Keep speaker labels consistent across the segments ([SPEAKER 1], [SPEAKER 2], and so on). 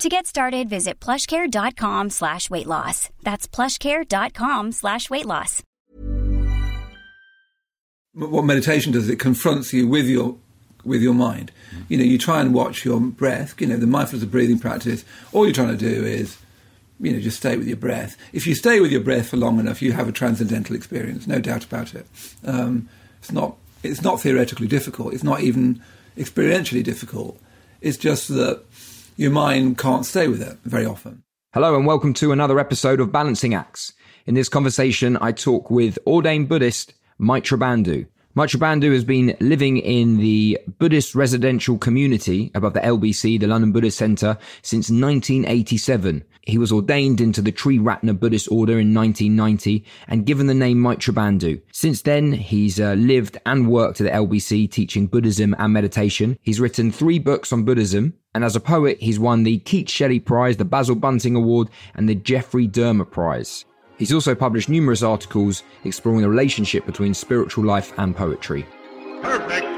[SPEAKER 1] To get started, visit plushcare.com slash weight loss. That's plushcare.com slash weight loss.
[SPEAKER 2] What meditation does, it confronts you with your with your mind. You know, you try and watch your breath, you know, the mindfulness of breathing practice, all you're trying to do is, you know, just stay with your breath. If you stay with your breath for long enough, you have a transcendental experience, no doubt about it. Um, it's not it's not theoretically difficult. It's not even experientially difficult. It's just that your mind can't stay with it very often.
[SPEAKER 3] Hello, and welcome to another episode of Balancing Acts. In this conversation, I talk with ordained Buddhist Maitreya Bandhu. Bandhu has been living in the Buddhist residential community above the LBC, the London Buddhist Centre, since 1987. He was ordained into the Tree Triratna Buddhist Order in 1990 and given the name Maitreya Bandhu. Since then, he's uh, lived and worked at the LBC teaching Buddhism and meditation. He's written three books on Buddhism, and as a poet, he's won the Keats Shelley Prize, the Basil Bunting Award, and the Geoffrey Dearmer Prize. He's also published numerous articles exploring the relationship between spiritual life and poetry.
[SPEAKER 4] Perfect.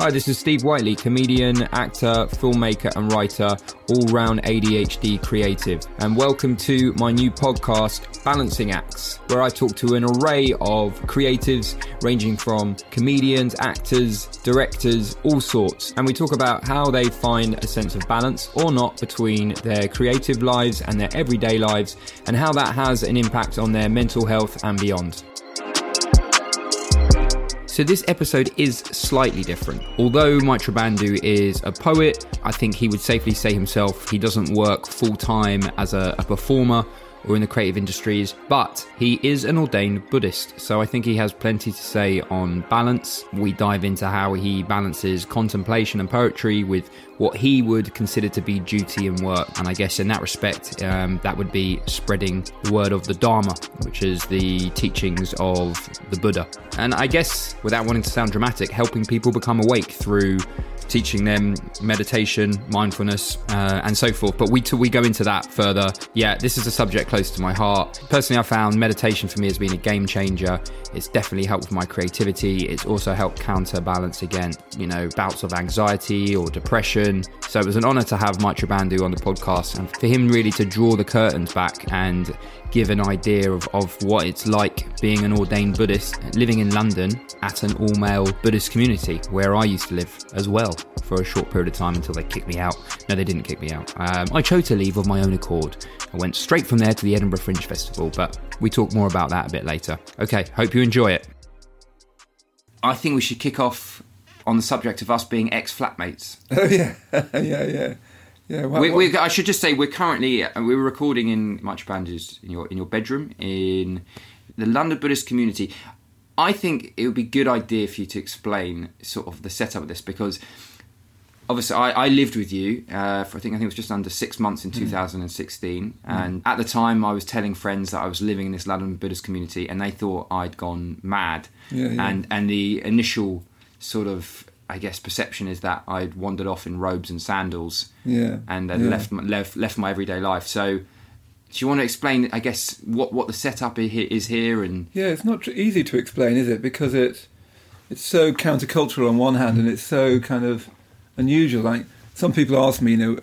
[SPEAKER 3] Hi, this is Steve Whiteley, comedian, actor, filmmaker, and writer, all round ADHD creative. And welcome to my new podcast, Balancing Acts, where I talk to an array of creatives ranging from comedians, actors, directors, all sorts. And we talk about how they find a sense of balance or not between their creative lives and their everyday lives, and how that has an impact on their mental health and beyond. So this episode is slightly different. Although Maitreya Bandhu is a poet, I think he would safely say himself he doesn't work full time as a, a performer or in the creative industries, but he is an ordained Buddhist, so I think he has plenty to say on balance. We dive into how he balances contemplation and poetry with what he would consider to be duty and work, and I guess in that respect, um, that would be spreading the word of the Dharma, which is the teachings of the Buddha. And I guess, without wanting to sound dramatic, helping people become awake through teaching them meditation, mindfulness, uh, and so forth. But we t- we go into that further. Yeah, this is a subject close to my heart. Personally, I found meditation for me has been a game changer. It's definitely helped with my creativity. It's also helped counterbalance against you know bouts of anxiety or depression. So it was an honor to have Maitreya Bandhu on the podcast and for him really to draw the curtains back and give an idea of, of what it's like being an ordained Buddhist living in London at an all male Buddhist community where I used to live as well for a short period of time until they kicked me out. No, they didn't kick me out. Um, I chose to leave of my own accord. I went straight from there to the Edinburgh Fringe Festival, but we talk more about that a bit later. Okay, hope you enjoy it. I think we should kick off on the subject of us being ex flatmates.
[SPEAKER 2] Oh yeah, yeah, yeah, yeah. What,
[SPEAKER 3] We,
[SPEAKER 2] what-
[SPEAKER 3] we, I should just say we're currently uh, we're recording in Maitreya Bandhu's in your in your bedroom in the London Buddhist community. I think it would be a good idea for you to explain sort of the setup of this because obviously I, I lived with you uh, for I think I think it was just under six months
[SPEAKER 2] Mm.
[SPEAKER 3] in 2016, and at the time I was telling friends that I was living in this London Buddhist community, and they thought I'd gone mad,
[SPEAKER 2] Yeah, yeah.
[SPEAKER 3] and and the initial sort of I guess perception is that I'd wandered off in robes and sandals
[SPEAKER 2] yeah,
[SPEAKER 3] and then left my, left left my everyday life. So, do you want to explain? I guess what what the setup is here and
[SPEAKER 2] Yeah, it's not easy to explain, is it? Because it, it's so countercultural on one hand, and it's so kind of unusual. Like some people ask me, you know,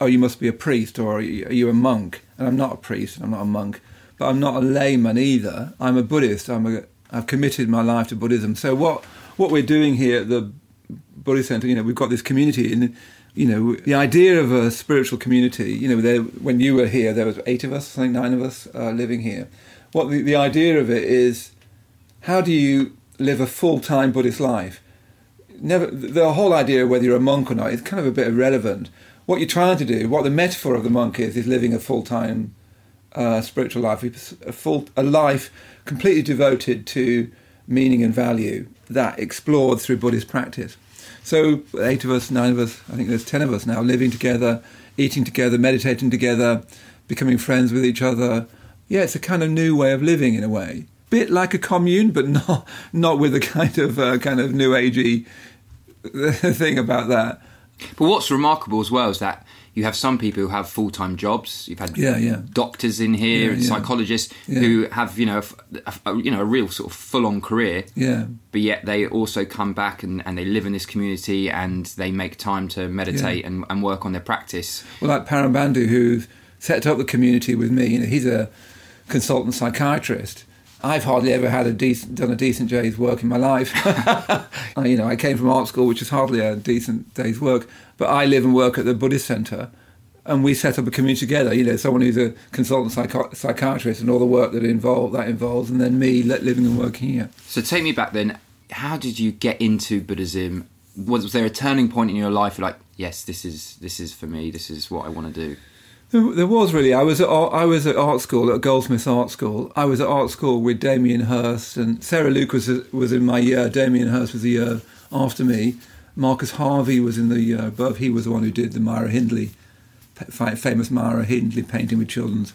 [SPEAKER 2] oh, you must be a priest or are you a monk? And I'm not a priest, and I'm not a monk, but I'm not a layman either. I'm a Buddhist. I'm a, I've committed my life to Buddhism. So what what we're doing here at the Buddhist Center, you know, we've got this community, and you know, the idea of a spiritual community. You know, there, when you were here, there was eight of us, I think nine of us uh, living here. What the, the idea of it is, how do you live a full time Buddhist life? Never the whole idea of whether you're a monk or not is kind of a bit irrelevant. What you're trying to do, what the metaphor of the monk is, is living a full time uh, spiritual life, a full a life completely devoted to meaning and value that explored through Buddhist practice. So eight of us, nine of us, I think there's ten of us now living together, eating together, meditating together, becoming friends with each other. Yeah, it's a kind of new way of living in a way. Bit like a commune, but not not with a kind of uh, kind of new agey thing about that.
[SPEAKER 3] But what's remarkable as well is that you have some people who have full time jobs. You've had
[SPEAKER 2] yeah, yeah.
[SPEAKER 3] doctors in here
[SPEAKER 2] yeah,
[SPEAKER 3] and psychologists who have you know a, a, you know a real sort of full on career.
[SPEAKER 2] Yeah.
[SPEAKER 3] But yet they also come back and, and they live in this community and they make time to meditate and, and work on their practice.
[SPEAKER 2] Well, like Paramabandhu, who set up the community with me. You know, he's a consultant psychiatrist. I've hardly ever had a decent, done a decent day's work in my life. you know, I came from art school, which is hardly a decent day's work. But I live and work at the Buddhist Centre, and we set up a community together. You know, someone who's a consultant psychi- psychiatrist and all the work that involved that involves, and then me living and working here.
[SPEAKER 3] So take me back then. How did you get into Buddhism? Was, was there a turning point in your life? Like, yes, this is this is for me. This is what I want to do.
[SPEAKER 2] There was really. I was at art, I was at art school at Goldsmiths Art School. I was at art school with Damien Hirst and Sarah Luke was was in my year. Damien Hirst was the year after me. Marcus Harvey was in the year above. He was the one who did the Myra Hindley, famous Myra Hindley painting with children's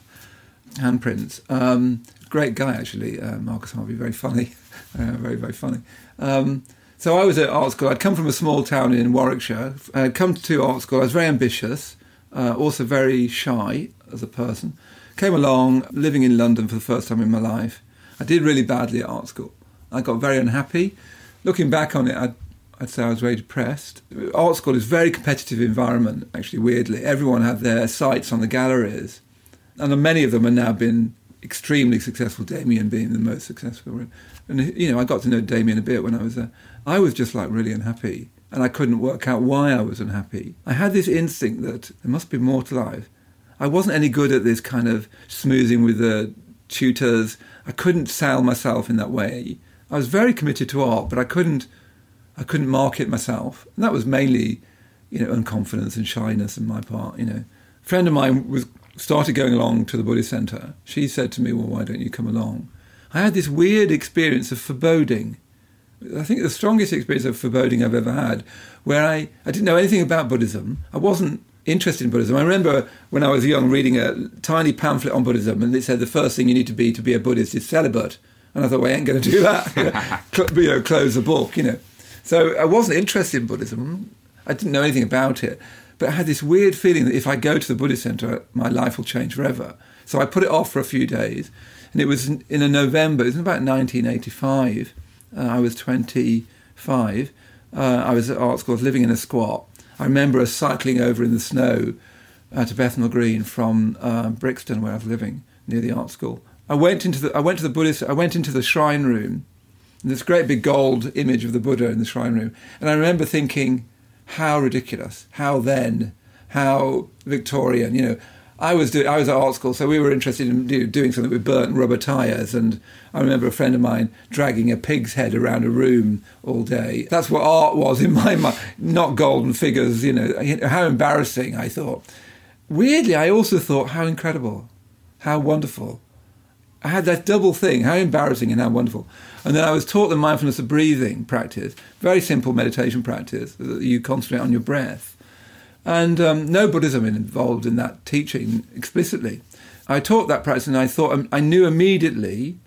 [SPEAKER 2] handprints. Um, great guy actually, uh, Marcus Harvey. Very funny, uh, very very funny. Um, so I was at art school. I'd come from a small town in Warwickshire. I'd come to art school. I was very ambitious uh, also very shy as a person. Came along, living in London for the first time in my life. I did really badly at art school. I got very unhappy. Looking back on it, I'd, I'd say I was very depressed. Art school is a very competitive environment, actually, weirdly. Everyone had their sights on the galleries, and many of them have now been extremely successful, Damien being the most successful. And, you know, I got to know Damien a bit when I was there. I was just like really unhappy and I couldn't work out why I was unhappy. I had this instinct that there must be more to life. I wasn't any good at this kind of smoothing with the tutors. I couldn't sell myself in that way. I was very committed to art, but I couldn't I couldn't market myself. And that was mainly, you know, unconfidence and shyness on my part, you know. A friend of mine was started going along to the Buddhist Centre. She said to me, Well, why don't you come along? I had this weird experience of foreboding I think the strongest experience of foreboding I've ever had, where I, I didn't know anything about Buddhism. I wasn't interested in Buddhism. I remember when I was young reading a tiny pamphlet on Buddhism, and it said the first thing you need to be to be a Buddhist is celibate. And I thought, well, I ain't going to do that. you know, close the book, you know. So I wasn't interested in Buddhism. I didn't know anything about it. But I had this weird feeling that if I go to the Buddhist center, my life will change forever. So I put it off for a few days. And it was in a November, it was about 1985 uh, I was 25. Uh, I was at art school, living in a squat. I remember us cycling over in the snow uh, to Bethnal Green from uh, Brixton, where I was living near the art school. I went into the I went to the Buddhist I went into the shrine room. this great big gold image of the Buddha in the shrine room, and I remember thinking, how ridiculous, how then, how Victorian, you know. I was do, I was at art school, so we were interested in do, doing something with burnt rubber tires. And I remember a friend of mine dragging a pig's head around a room all day. That's what art was in my mind, not golden figures. You know how embarrassing. I thought. Weirdly, I also thought how incredible, how wonderful. I had that double thing: how embarrassing and how wonderful. And then I was taught the mindfulness of breathing practice, very simple meditation practice. that You concentrate on your breath and um, no Buddhism involved in that teaching explicitly. I taught that practice, and I thought um, I knew immediately,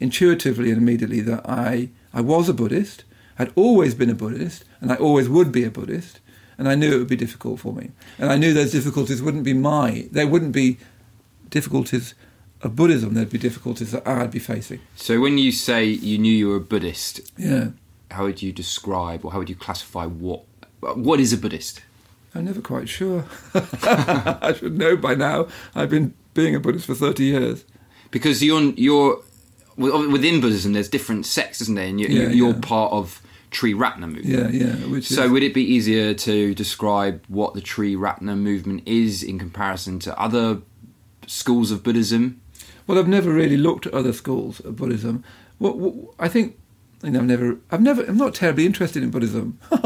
[SPEAKER 2] intuitively and immediately, that I I was a Buddhist. I'd always been a Buddhist, and I always would be a Buddhist. And I knew it would be difficult for me, and I knew those difficulties wouldn't be my. They wouldn't be difficulties of Buddhism. There'd be difficulties that I'd be facing.
[SPEAKER 3] So when you say you knew you were a Buddhist,
[SPEAKER 2] yeah
[SPEAKER 3] how would you describe or how would you classify what what is a Buddhist?
[SPEAKER 2] I'm never quite sure. I should know by now. I've been being a Buddhist for 30 years.
[SPEAKER 3] Because you're you're within Buddhism. There's different sects, isn't there? And you're,
[SPEAKER 2] Yeah,
[SPEAKER 3] you're
[SPEAKER 2] yeah.
[SPEAKER 3] part of Triratna movement.
[SPEAKER 2] Yeah, yeah.
[SPEAKER 3] So
[SPEAKER 2] is,
[SPEAKER 3] would it be easier to describe what the Triratna movement is in comparison to other schools of Buddhism?
[SPEAKER 2] well, I've never really looked at other schools of Buddhism. What, what I think, you I've never, I've never, I'm not terribly interested in Buddhism in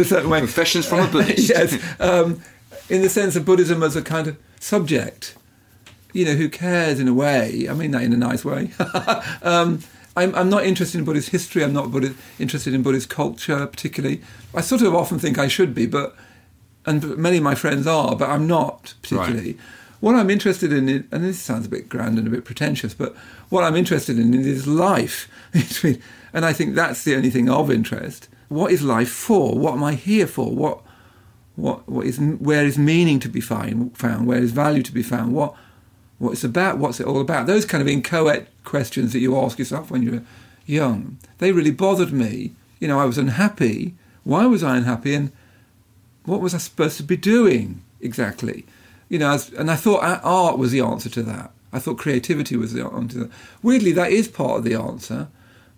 [SPEAKER 2] a certain way.
[SPEAKER 3] Professions from a Buddhist.
[SPEAKER 2] yes, um, in the sense of Buddhism as a kind of subject. You know, who cares in a way? I mean that in a nice way. um, I'm, I'm not interested in Buddhist history. I'm not Buddhist, interested in Buddhist culture particularly. I sort of often think I should be, but and many of my friends are, but I'm not particularly. What I'm interested in, and this sounds a bit grand and a bit pretentious, but what I'm interested in is life. And I think that's the only thing of interest. What is life for? What am I here for? What, what, what is, where is meaning to be find, found? Where is value to be found? What, what it's about? What's it all about? Those kind of inchoate questions that you ask yourself when you're young, they really bothered me. You know, I was unhappy. Why was I unhappy? And what was I supposed to be doing exactly? You know, and I thought art was the answer to that. I thought creativity was the answer to that. Weirdly, that is part of the answer,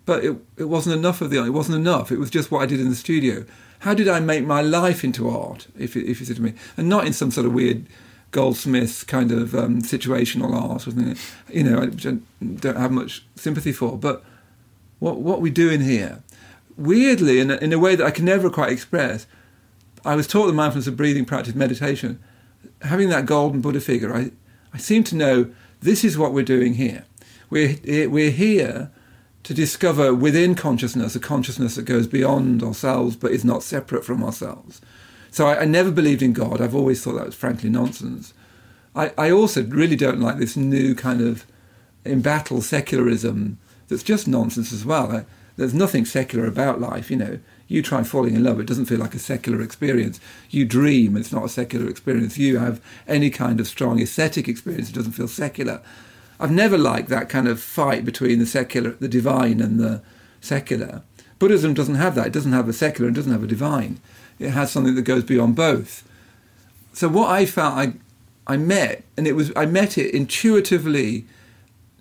[SPEAKER 2] but it, it wasn't enough of the It wasn't enough. It was just what I did in the studio. How did I make my life into art, if, if you said to me, and not in some sort of weird Goldsmith kind of um, situational art or something, you know, I don't have much sympathy for, but what, what we doing here? Weirdly, in a, in a way that I can never quite express, I was taught the mindfulness of breathing practice meditation. Having that golden Buddha figure, I, I seem to know this is what we're doing here. We're, we're here to discover within consciousness a consciousness that goes beyond ourselves but is not separate from ourselves. So I, I never believed in God. I've always thought that was frankly nonsense. I, I also really don't like this new kind of embattled secularism that's just nonsense as well. I, there's nothing secular about life, you know. You try falling in love, it doesn't feel like a secular experience. You dream, it's not a secular experience. You have any kind of strong aesthetic experience, it doesn't feel secular. I've never liked that kind of fight between the secular, the divine, and the secular. Buddhism doesn't have that. It doesn't have a secular. It doesn't have a divine. It has something that goes beyond both. So what I felt I, I met, and it was I met it intuitively,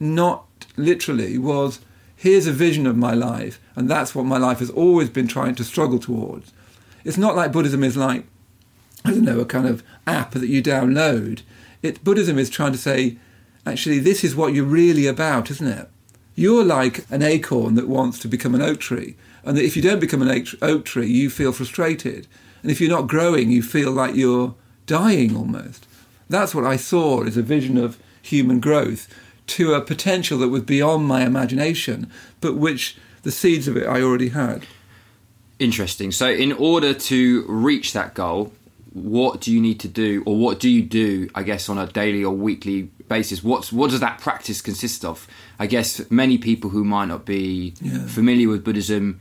[SPEAKER 2] not literally, was here's a vision of my life, and that's what my life has always been trying to struggle towards. It's not like Buddhism is like, I don't know, a kind of app that you download. It Buddhism is trying to say, actually, this is what you're really about, isn't it? You're like an acorn that wants to become an oak tree, and that if you don't become an oak tree, you feel frustrated, and if you're not growing, you feel like you're dying almost. That's what I saw as a vision of human growth to a potential that was beyond my imagination, but which the seeds of it I already had.
[SPEAKER 3] Interesting. So, in order to reach that goal, what do you need to do, or what do you do? I guess on a daily or weekly basis. What's what does that practice consist of? I guess many people who might not be
[SPEAKER 2] Yeah.
[SPEAKER 3] familiar with Buddhism,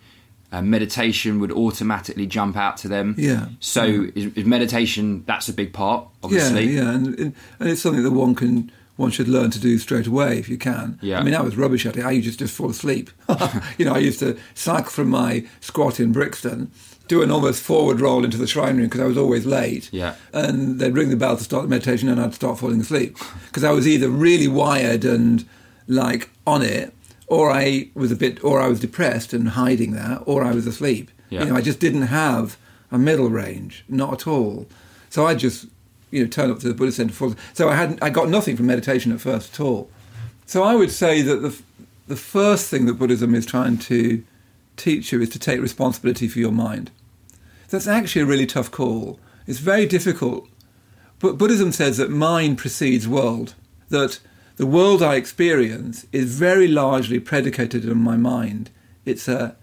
[SPEAKER 3] uh, meditation would automatically jump out to them.
[SPEAKER 2] Yeah.
[SPEAKER 3] So, is, is meditation that's a big part, obviously.
[SPEAKER 2] Yeah, yeah, and, and and it's something that one can one should learn to do straight away if you can.
[SPEAKER 3] Yeah.
[SPEAKER 2] I mean, I was rubbish at it. I used to just fall asleep. you know, I used to cycle from my squat in Brixton, do an almost forward roll into the shrine room because I was always late.
[SPEAKER 3] Yeah.
[SPEAKER 2] And they'd ring the bell to start the meditation, and I'd start falling asleep because I was either really wired and like on it, or I was a bit, or I was depressed and hiding that, or I was asleep.
[SPEAKER 3] Yeah.
[SPEAKER 2] You know, I just didn't have a middle range, not at all. So I just, you know, turn up to the Buddhist Center. For, so I hadn't, I got nothing from meditation at first at all. So I would say that the the first thing that Buddhism is trying to teach you is to take responsibility for your mind. That's actually a really tough call. It's very difficult. But Buddhism says that mind precedes world. That the world I experience is very largely predicated on my mind. It's a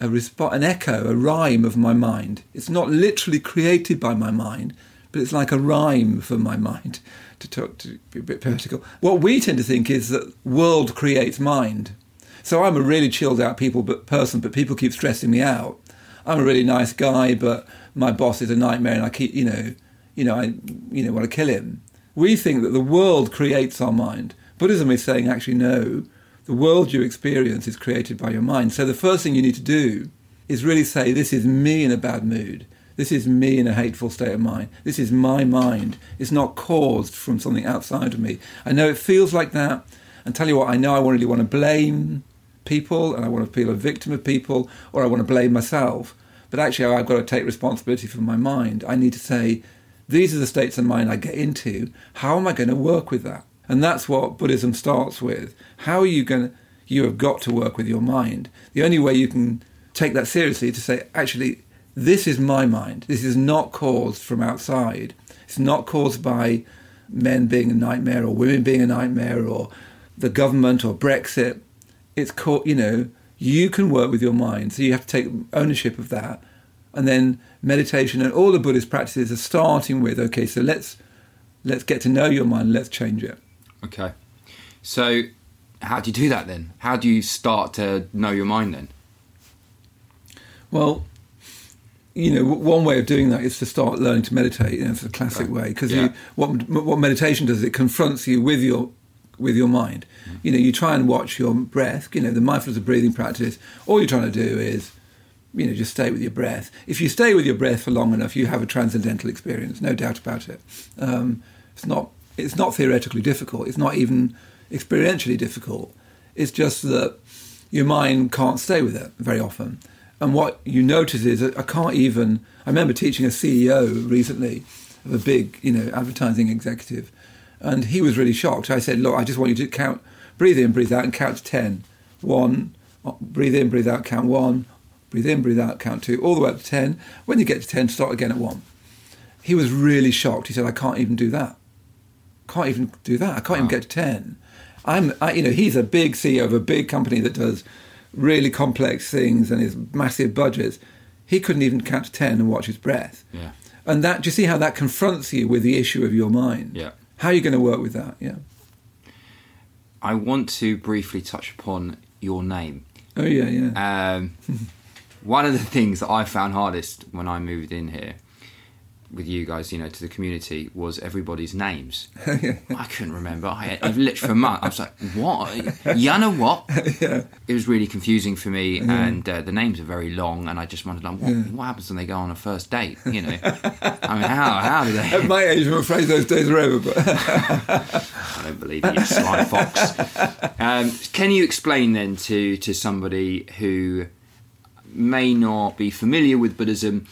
[SPEAKER 2] a respo- an echo, a rhyme of my mind. It's not literally created by my mind, but it's like a rhyme for my mind. To talk to be a bit poetical, what we tend to think is that world creates mind. So I'm a really chilled out people, but person, but people keep stressing me out. I'm a really nice guy, but my boss is a nightmare, and I keep, you know, you know, I, you know, want to kill him. We think that the world creates our mind. Buddhism is saying, actually, no, the world you experience is created by your mind. So the first thing you need to do is really say, This is me in a bad mood. This is me in a hateful state of mind. This is my mind. It's not caused from something outside of me. I know it feels like that. And tell you what, I know I really want to blame people and I want to feel a victim of people or I want to blame myself. But actually, I've got to take responsibility for my mind. I need to say, these are the states of mind I get into. How am I going to work with that? And that's what Buddhism starts with. How are you going to, you have got to work with your mind. The only way you can take that seriously is to say, actually, this is my mind. This is not caused from outside. It's not caused by men being a nightmare or women being a nightmare or the government or Brexit. It's called, you know, you can work with your mind. So you have to take ownership of that. And then meditation and all the Buddhist practices are starting with, okay, so let's let's get to know your mind, let's change it.
[SPEAKER 3] Okay. So, how do you do that then? How do you start to know your mind then?
[SPEAKER 2] Well, you know, one way of doing that is to start learning to meditate. You know, it's a classic way because yeah. what what meditation does it confronts you with your with your mind. Mm. You know, you try and watch your breath. You know, the mindfulness of breathing practice. All you're trying to do is, you know, just stay with your breath. If you stay with your breath for long enough, you have a transcendental experience, no doubt about it. Um, it's not it's not theoretically difficult. It's not even experientially difficult. It's just that your mind can't stay with it very often. And what you notice is I can't even. I remember teaching a CEO recently of a big, you know, advertising executive, and he was really shocked. I said, "Look, I just want you to count, breathe in, breathe out, and count to ten. One, uh, breathe in, breathe out, count one. Breathe in, breathe out, count two, all the way up to ten. When you get to ten, start again at one." He was really shocked. He said, "I can't even do that. Can't even do that. I can't wow. even get to ten. I'm, I, you know, he's a big CEO of a big company that does." really complex things and his massive budgets, he couldn't even count to 10 and watch his breath.
[SPEAKER 3] Yeah.
[SPEAKER 2] And that, do you see how that confronts you with the issue of your mind?
[SPEAKER 3] Yeah.
[SPEAKER 2] How are you going to work with that? Yeah.
[SPEAKER 3] I want to briefly touch upon your name.
[SPEAKER 2] Oh, yeah, yeah.
[SPEAKER 3] Um, one of the things that I found hardest when I moved in here with you guys, you know, to the community was everybody's names. I couldn't remember. I had, literally for a month. I was like, "What? Yana what?"
[SPEAKER 2] yeah.
[SPEAKER 3] It was really confusing for me, yeah. and uh, the names are very long, and I just wondered, like, what, what, happens when they go on a first date? You know, I mean, how how do they?
[SPEAKER 2] At my age, I'm afraid those days are over. But
[SPEAKER 3] I don't believe you, sly fox. Um, can you explain then to to somebody who may not be familiar with Buddhism?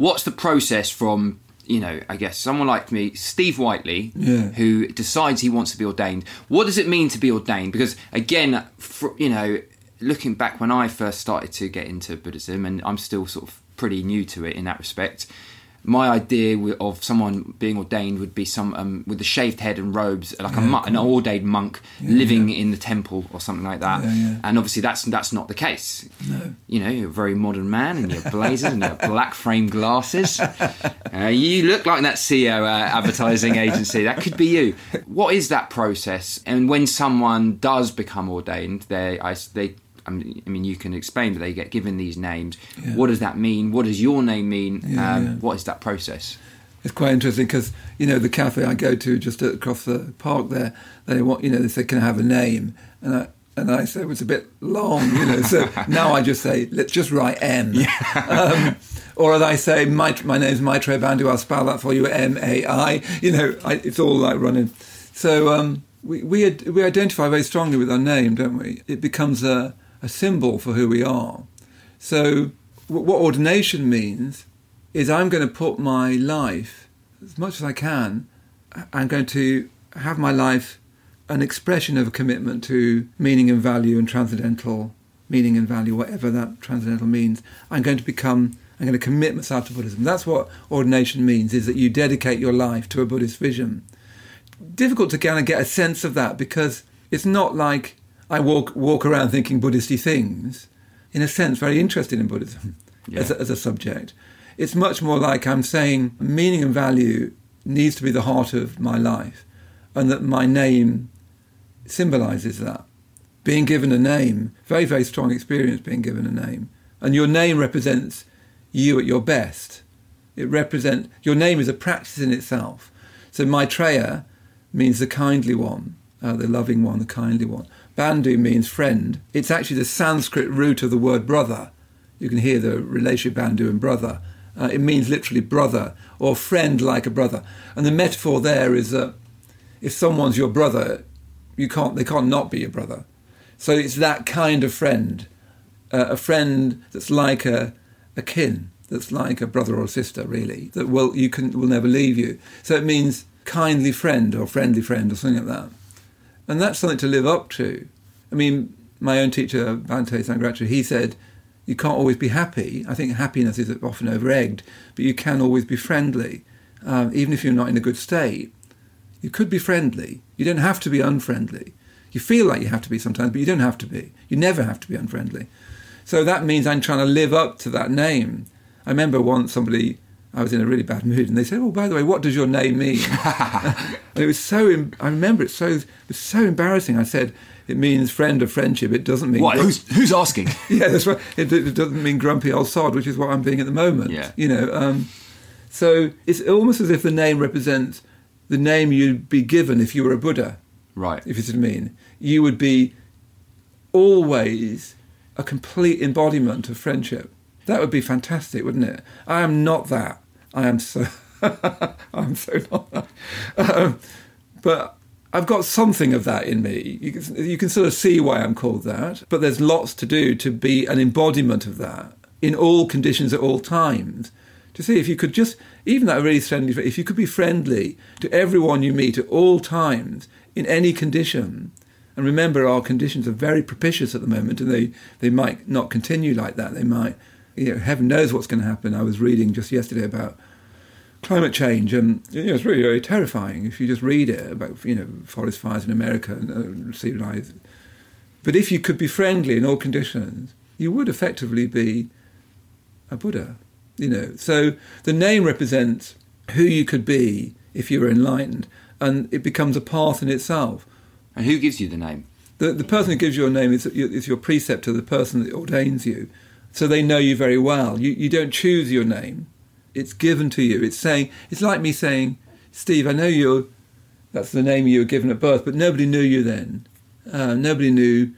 [SPEAKER 3] What's the process from you know, I guess someone like me, Steve Whiteley,
[SPEAKER 2] yeah.
[SPEAKER 3] who decides he wants to be ordained. What does it mean to be ordained? Because again, for, you know, looking back when I first started to get into Buddhism, and I'm still sort of pretty new to it in that respect my idea of someone being ordained would be some um, with a shaved head and robes, like yeah, a mon- an ordained monk yeah, living yeah. in the temple or something like that. And obviously, that's that's not the case.
[SPEAKER 2] No.
[SPEAKER 3] You know, you're a very modern man in your blazers and your black frame glasses. Uh, you look like that CEO uh, advertising agency. That could be you. What is that process? And when someone does become ordained, they I, they I mean, you can explain that they get given these names. Yeah. What does that mean? What does your name mean? Yeah, um, yeah. What is that process?
[SPEAKER 2] It's quite interesting because you know the cafe I go to just across the park there. They want you know they say can I have a name and I and I said it was a bit long you know so now I just say let's just write M. Um, or as I say my my name's Maitreya Bandhu, I'll spell that for you M A I you know I, it's all like running. So um, we we we identify very strongly with our name, don't we? It becomes a a symbol for who we are. So, what ordination means is I'm going to put my life, as much as I can, I'm going to have my life an expression of a commitment to meaning and value and transcendental meaning and value, whatever that transcendental means. I'm going to become, I'm going to commit myself to Buddhism. That's what ordination means, is that you dedicate your life to a Buddhist vision. Difficult to kind of get a sense of that because it's not like I walk walk around thinking Buddhisty things, in a sense, very interested in Buddhism yeah. as, a, as a subject. It's much more like I'm saying meaning and value needs to be the heart of my life, and that my name symbolizes that. Being given a name, very, very strong experience being given a name. And your name represents you at your best. It represents, your name is a practice in itself. So Maitreya means the kindly one, uh, the loving one, the kindly one. Bandhu means friend. It's actually the Sanskrit root of the word brother. You can hear the relationship Bandhu and brother. Uh, it means literally brother or friend like a brother. And the metaphor there is that if someone's your brother, you can't, they can't not be your brother. So it's that kind of friend, uh, a friend that's like a, a kin, that's like a brother or sister, really, that will you can will never leave you. So it means kindly friend or friendly friend or something like that, and that's something to live up to. I mean, my own teacher Bhante Sangharakshita, he said, you can't always be happy. I think happiness is often over-egged, but you can always be friendly, um, even if you're not in a good state. You could be friendly. You don't have to be unfriendly. You feel like you have to be sometimes, but you don't have to be. You never have to be unfriendly. So that means I'm trying to live up to that name. I remember once somebody, I was in a really bad mood, and they said, "Oh, by the way, what does your name mean?" and it was so. I remember it so. It was so embarrassing. I said, "It means friend of friendship. It doesn't mean."
[SPEAKER 3] What? Who's, who's asking?
[SPEAKER 2] yeah, that's right. It, it, doesn't mean grumpy old sod, which is what I'm being at the moment.
[SPEAKER 3] Yeah.
[SPEAKER 2] You know. Um, so it's almost as if the name represents the name you'd be given if you were a Buddha.
[SPEAKER 3] Right.
[SPEAKER 2] If you see what I mean, you would be always a complete embodiment of friendship. That would be fantastic, wouldn't it? I am not that. I am so. I'm so not that. Um, but I've got something of that in me. You can, you can sort of see why I'm called that. But there's lots to do to be an embodiment of that in all conditions at all times. To see if you could just, even that really friendly, if you could be friendly to everyone you meet at all times in any condition. And remember, our conditions are very propitious at the moment, and they, they might not continue like that. They might you know, heaven knows what's going to happen. I was reading just yesterday about climate change, and you know, it's really very terrifying if you just read it about you know forest fires in America and uh, sea rise. But if you could be friendly in all conditions, you would effectively be a Buddha. You know, so the name represents who you could be if you were enlightened, and it becomes a path in itself.
[SPEAKER 3] And who gives you the name?
[SPEAKER 2] The, the person who gives you your name is, is your preceptor, the person that ordains you so they know you very well. You, you don't choose your name, it's given to you. It's saying, it's like me saying, Steve, I know you're, that's the name you were given at birth, but nobody knew you then. Uh, nobody knew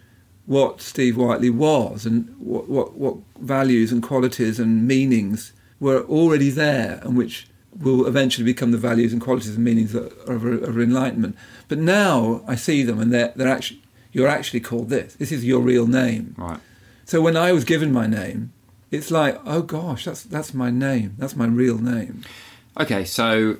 [SPEAKER 2] what Steve Whiteley was and what, what, what values and qualities and meanings were already there and which will eventually become the values and qualities and meanings of, of, of enlightenment. But now I see them and they're, they're actually, you're actually called this. This is your real name.
[SPEAKER 3] Right.
[SPEAKER 2] So when I was given my name, it's like, oh gosh, that's that's my name. That's my real name.
[SPEAKER 3] Okay, so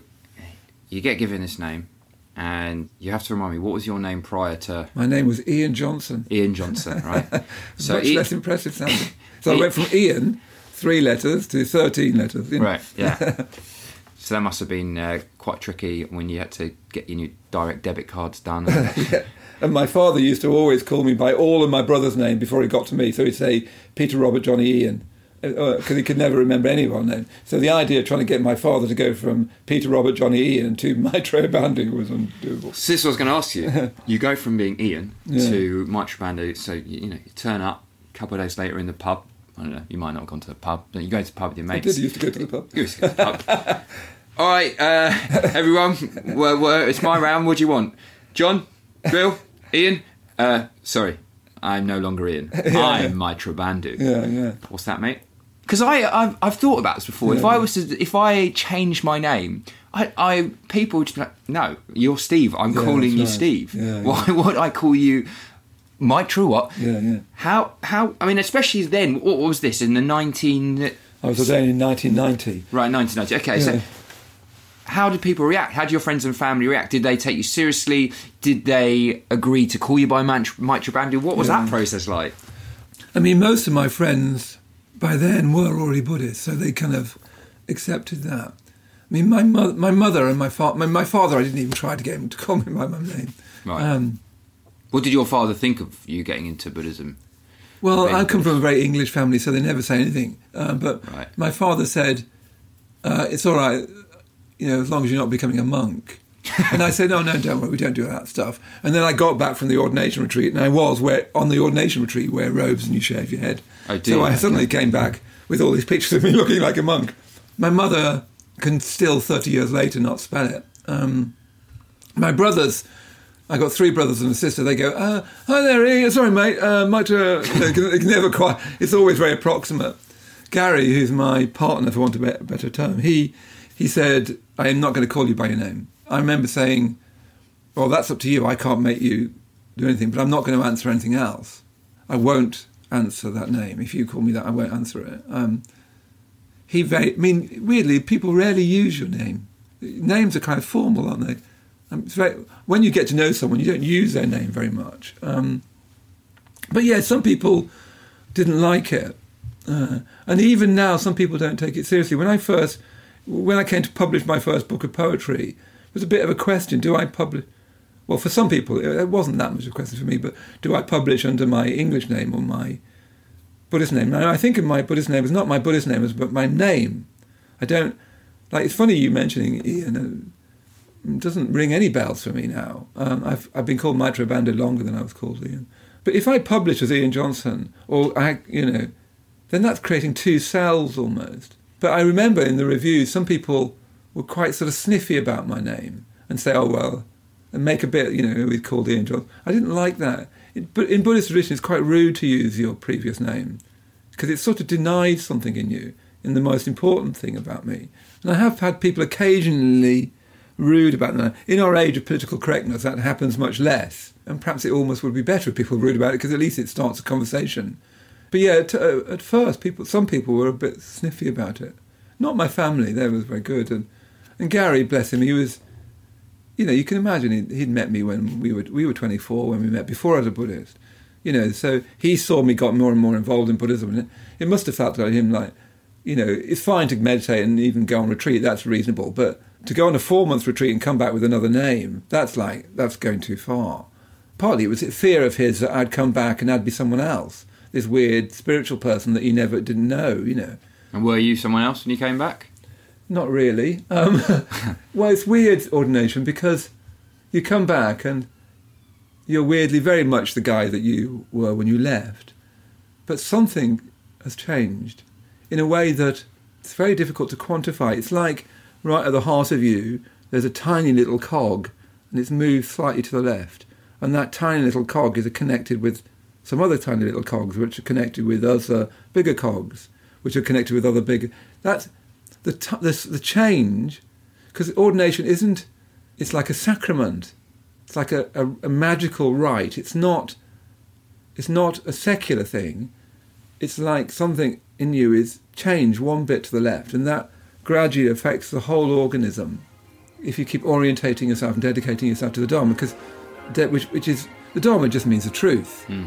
[SPEAKER 3] you get given this name, and you have to remind me what was your name prior to
[SPEAKER 2] My name was Ian Johnson.
[SPEAKER 3] Ian Johnson, right?
[SPEAKER 2] so Much Ian, less impressive sounding. So I went from Ian, three letters, to thirteen letters.
[SPEAKER 3] You know? Right. Yeah. so that must have been uh, quite tricky when you had to get your new direct debit cards done.
[SPEAKER 2] yeah. And my father used to always call me by all of my brother's name before he got to me. So he'd say Peter, Robert, Johnny, Ian, because uh, he could never remember anyone's name. So the idea of trying to get my father to go from Peter, Robert, Johnny, Ian to Maitreya Bandhu was undoable.
[SPEAKER 3] So this was going to ask you. you go from being Ian yeah. to Maitreya Bandhu. So you, you know, you turn up a couple of days later in the pub. I don't know. You might not have gone to the pub, but you go to the pub with your mates.
[SPEAKER 2] I did used to go to the pub.
[SPEAKER 3] You used to go to the pub. All right, uh, everyone. Well, well, it's my round. What do you want, John? Bill? Ian? Uh, sorry, I'm no longer Ian. yeah, I'm yeah. Maitreya Bandhu.
[SPEAKER 2] Yeah, yeah.
[SPEAKER 3] What's that, mate? Because I I've, I've, thought about this before. Yeah, if I was to if I change my name, I, I people would just be like, no, you're Steve. I'm calling you right. Steve. Why would I call you? Maitreya what?
[SPEAKER 2] Yeah, yeah.
[SPEAKER 3] How how I mean, especially then. What was this in the nineteen?
[SPEAKER 2] I was ordained in 1990.
[SPEAKER 3] Right, 1990. Okay, so how did people react? How did your friends and family react? Did they take you seriously? Did they agree to call you by Maitreya Bandhu? What was yeah. that process like?
[SPEAKER 2] I mean, most of my friends by then were already Buddhists, so they kind of accepted that. I mean, my mother, my mother and my father, my, my, father, I didn't even try to get him to call me by my name.
[SPEAKER 3] Right. Um, what did your father think of you getting into Buddhism?
[SPEAKER 2] Well, I come from a very English family, so they never say anything. Uh, but
[SPEAKER 3] right.
[SPEAKER 2] my father said, uh, "It's all right you know, as long as you're not becoming a monk. and I said, no, no, don't worry, we don't do that stuff. And then I got back from the ordination retreat, and I was where on the ordination retreat, wear robes and you shave your head.
[SPEAKER 3] I did.
[SPEAKER 2] So I suddenly came back with all these pictures of me looking like a monk. My mother can still, 30 years later, not spell it. Um, my brothers, I got three brothers and a sister. They go, uh, "Hi there, Ian. sorry, mate. Uh, might uh, it's never quite. It's always very approximate." Gary, who's my partner, for want of a better term, he he said, "I am not going to call you by your name." I remember saying, "Well, that's up to you. I can't make you do anything, but I'm not going to answer anything else. I won't answer that name. If you call me that, I won't answer it." Um, he very, I mean, weirdly, people rarely use your name. Names are kind of formal, aren't they? Um, very, when you get to know someone, you don't use their name very much. Um, but yeah, some people didn't like it. Uh, and even now, some people don't take it seriously. When I first, when I came to publish my first book of poetry, it was a bit of a question: Do I publish? Well, for some people, it wasn't that much of a question for me. But do I publish under my English name or my Buddhist name? Now, I think of my Buddhist name as not my Buddhist name, but my name. I don't like. It's funny you mentioning Ian. Uh, it doesn't ring any bells for me now. Um, I've I've been called Maitreya Bandhu longer than I was called Ian. But if I publish as Ian Johnson, or I, you know, then that's creating two selves almost. But I remember in the reviews, some people were quite sort of sniffy about my name and say, oh, well, and make a bit, you know, we call the angel. I didn't like that. but in Buddhist tradition, it's quite rude to use your previous name because it sort of denies something in you, in the most important thing about me. And I have had people occasionally rude about that. In our age of political correctness, that happens much less. And perhaps it almost would be better if people were rude about it because at least it starts a conversation but yeah, at, uh, at first, people, some people were a bit sniffy about it. Not my family; they were very good, and and Gary, bless him, he was. You know, you can imagine he'd, he'd met me when we were we were 24 when we met before I was a Buddhist. You know, so he saw me got more and more involved in Buddhism, and it, it must have felt to him like, you know, it's fine to meditate and even go on retreat. That's reasonable, but to go on a four month retreat and come back with another name, that's like that's going too far. Partly it was a fear of his that I'd come back and I'd be someone else this weird spiritual person that you never didn't know, you know.
[SPEAKER 4] And were you someone else when you came back?
[SPEAKER 2] Not really. Um, well, it's weird ordination because you come back and you're weirdly very much the guy that you were when you left, but something has changed in a way that it's very difficult to quantify. It's like right at the heart of you, there's a tiny little cog, and it's moved slightly to the left, and that tiny little cog is connected with some other tiny little cogs which are connected with other bigger cogs, which are connected with other bigger. That's the t- the, the change, because ordination isn't. It's like a sacrament. It's like a, a, a magical rite. It's not. It's not a secular thing. It's like something in you is changed one bit to the left, and that gradually affects the whole organism. If you keep orientating yourself and dedicating yourself to the Dharma, because which, which is the Dharma just means the truth, mm.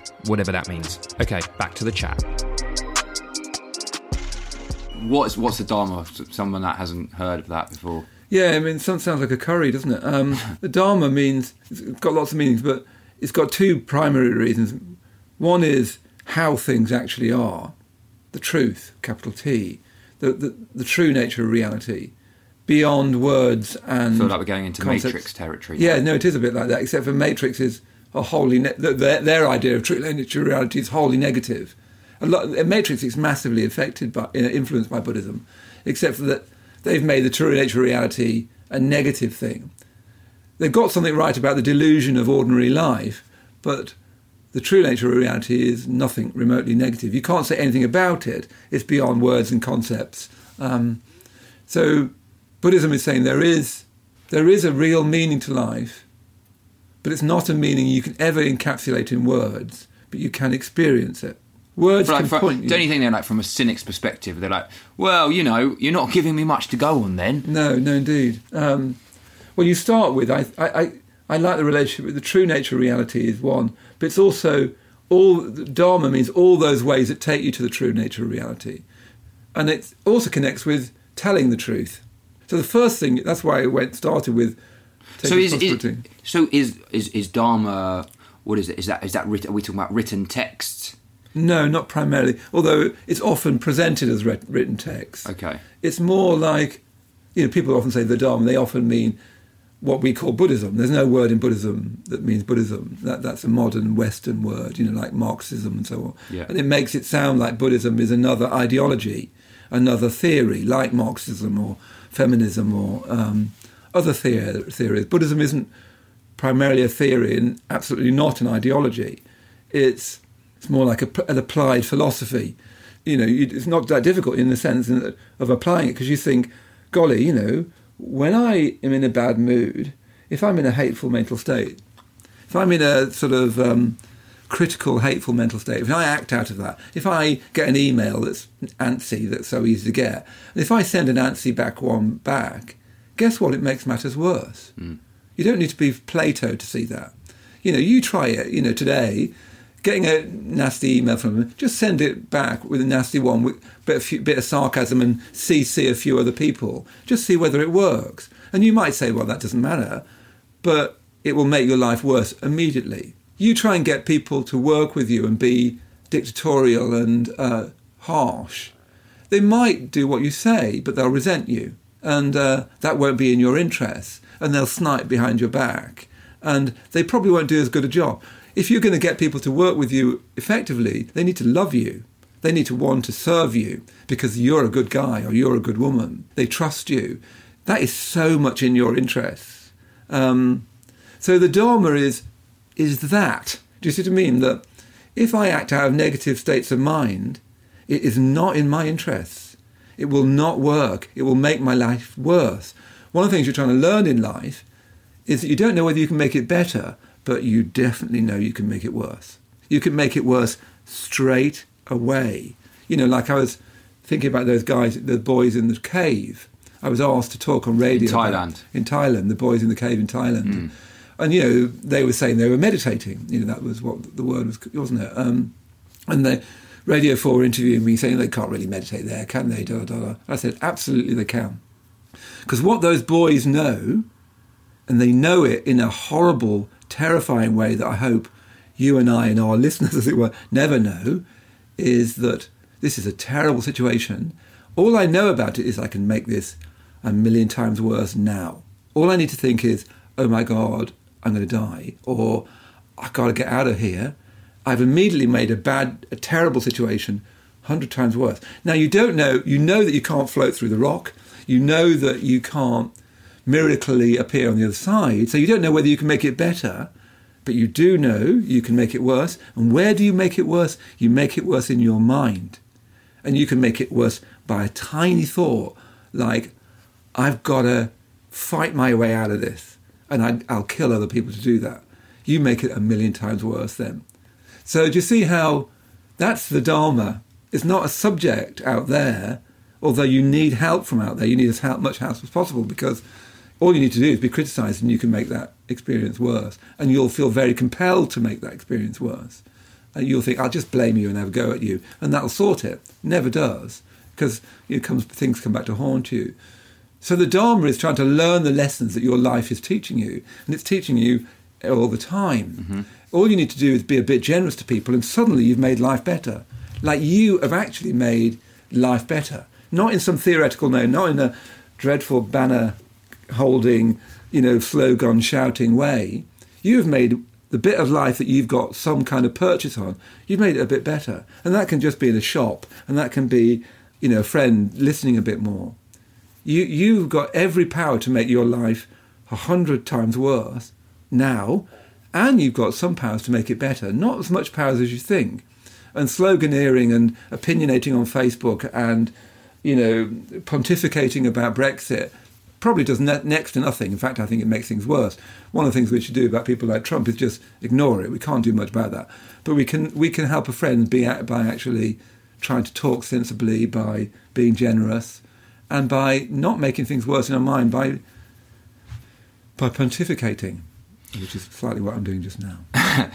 [SPEAKER 3] whatever that means. Okay, back to the chat
[SPEAKER 4] what's what's the Dharma? Someone that hasn't heard of that before.
[SPEAKER 2] Yeah, I mean, it sounds like a curry, doesn't it? Um, the Dharma means it's got lots of meanings, but it's got two primary reasons. One is how things actually are, the truth, capital T, the the, the true nature of reality, beyond words and.
[SPEAKER 4] I feel like we're going into concepts. Matrix territory.
[SPEAKER 2] Yeah, no, it is a bit like that. Except for Matrix is a wholly ne- their, their idea of true nature reality is wholly negative a lot, Matrix is massively affected by, influenced by Buddhism, except for that they've made the true nature of reality a negative thing. They've got something right about the delusion of ordinary life, but the true nature of reality is nothing remotely negative. You can't say anything about it. It's beyond words and concepts. Um, so Buddhism is saying there is there is a real meaning to life, but it's not a meaning you can ever encapsulate in words, but you can experience it. Words like, can
[SPEAKER 4] for,
[SPEAKER 2] point.
[SPEAKER 4] Don't you think they're like from a cynic's perspective? They're like, well, you know, you're not giving me much to go on then.
[SPEAKER 2] No, no, indeed. Um, well, you start with I, I, I, I like the relationship with the true nature of reality is one, but it's also all Dharma means all those ways that take you to the true nature of reality, and it also connects with telling the truth. So the first thing that's why I went started with.
[SPEAKER 4] So is, is, so is is is Dharma what is it? Is that is that writ- are we talking about written texts?
[SPEAKER 2] No, not primarily. Although it's often presented as writ- written text.
[SPEAKER 4] Okay.
[SPEAKER 2] It's more like, you know, people often say the Dharma. They often mean what we call Buddhism. There's no word in Buddhism that means Buddhism. That, that's a modern Western word, you know, like Marxism and so on.
[SPEAKER 4] Yeah.
[SPEAKER 2] And it makes it sound like Buddhism is another ideology, another theory, like Marxism or feminism or um, other theor- theories. Buddhism isn't primarily a theory and absolutely not an ideology. It's it's more like a, an applied philosophy. You know, it's not that difficult in the sense of applying it because you think, golly, you know, when I am in a bad mood, if I'm in a hateful mental state, if I'm in a sort of um, critical, hateful mental state, if I act out of that, if I get an email that's antsy, that's so easy to get, and if I send an antsy back one back, guess what? It makes matters worse. Mm. You don't need to be Plato to see that. You know, you try it, you know, today, getting a nasty email from them, just send it back with a nasty one with a bit, of sarcasm and CC a few other people. Just see whether it works. And you might say, well, that doesn't matter, but it will make your life worse immediately. You try and get people to work with you and be dictatorial and uh, harsh. They might do what you say, but they'll resent you. And uh, that won't be in your interest. And they'll snipe behind your back. And they probably won't do as good a job if you're going to get people to work with you effectively, they need to love you. They need to want to serve you because you're a good guy or you're a good woman. They trust you. That is so much in your interest. Um, so the Dharma is is that. Do you see what I mean? That if I act out of negative states of mind, it is not in my interests. It will not work. It will make my life worse. One of the things you're trying to learn in life is that you don't know whether you can make it better but you definitely know you can make it worse. You can make it worse straight away. You know, like I was thinking about those guys, the boys in the cave. I was asked to talk on radio.
[SPEAKER 4] In Thailand.
[SPEAKER 2] in Thailand, the boys in the cave in Thailand. Mm. And, you know, they were saying they were meditating. You know, that was what the word was, wasn't it? Um, and the Radio 4 interviewing me saying they can't really meditate there, can they? Da, da, da. I said, absolutely they can. Because what those boys know, and they know it in a horrible terrifying way that I hope you and I and our listeners, as it were, never know is that this is a terrible situation. All I know about it is I can make this a million times worse now. All I need to think is, oh my God, I'm going to die, or I've got to get out of here. I've immediately made a bad, a terrible situation hundred times worse. Now you don't know, you know that you can't float through the rock. You know that you can't miraculously appear on the other side. So you don't know whether you can make it better, but you do know you can make it worse. And where do you make it worse? You make it worse in your mind. And you can make it worse by a tiny thought like, I've got to fight my way out of this and I, will kill other people to do that. You make it a million times worse then. So do you see how that's the Dharma? It's not a subject out there, although you need help from out there. You need as much help as possible because all you need to do is be criticised and you can make that experience worse. And you'll feel very compelled to make that experience worse. And you'll think, I'll just blame you and have a go at you. And that'll sort it. Never does. Because it comes, things come back to haunt you. So the Dharma is trying to learn the lessons that your life is teaching you. And it's teaching you all the time. Mm-hmm. All you need to do is be a bit generous to people, and suddenly you've made life better. Like you have actually made life better. Not in some theoretical no, not in a dreadful banner holding, you know, slogan shouting way, you've made the bit of life that you've got some kind of purchase on, you've made it a bit better. And that can just be in a shop, and that can be, you know, a friend listening a bit more. You, you've got every power to make your life a hundred times worse now, and you've got some powers to make it better. Not as much powers as you think. And sloganeering and opinionating on Facebook and, you know, pontificating about Brexit probably does ne- next to nothing. In fact, I think it makes things worse. One of the things we should do about people like Trump is just ignore it. We can't do much about that. But we can we can help a friend be by actually trying to talk sensibly, by being generous, and by not making things worse in our mind by by pontificating, which is slightly what I'm doing just now.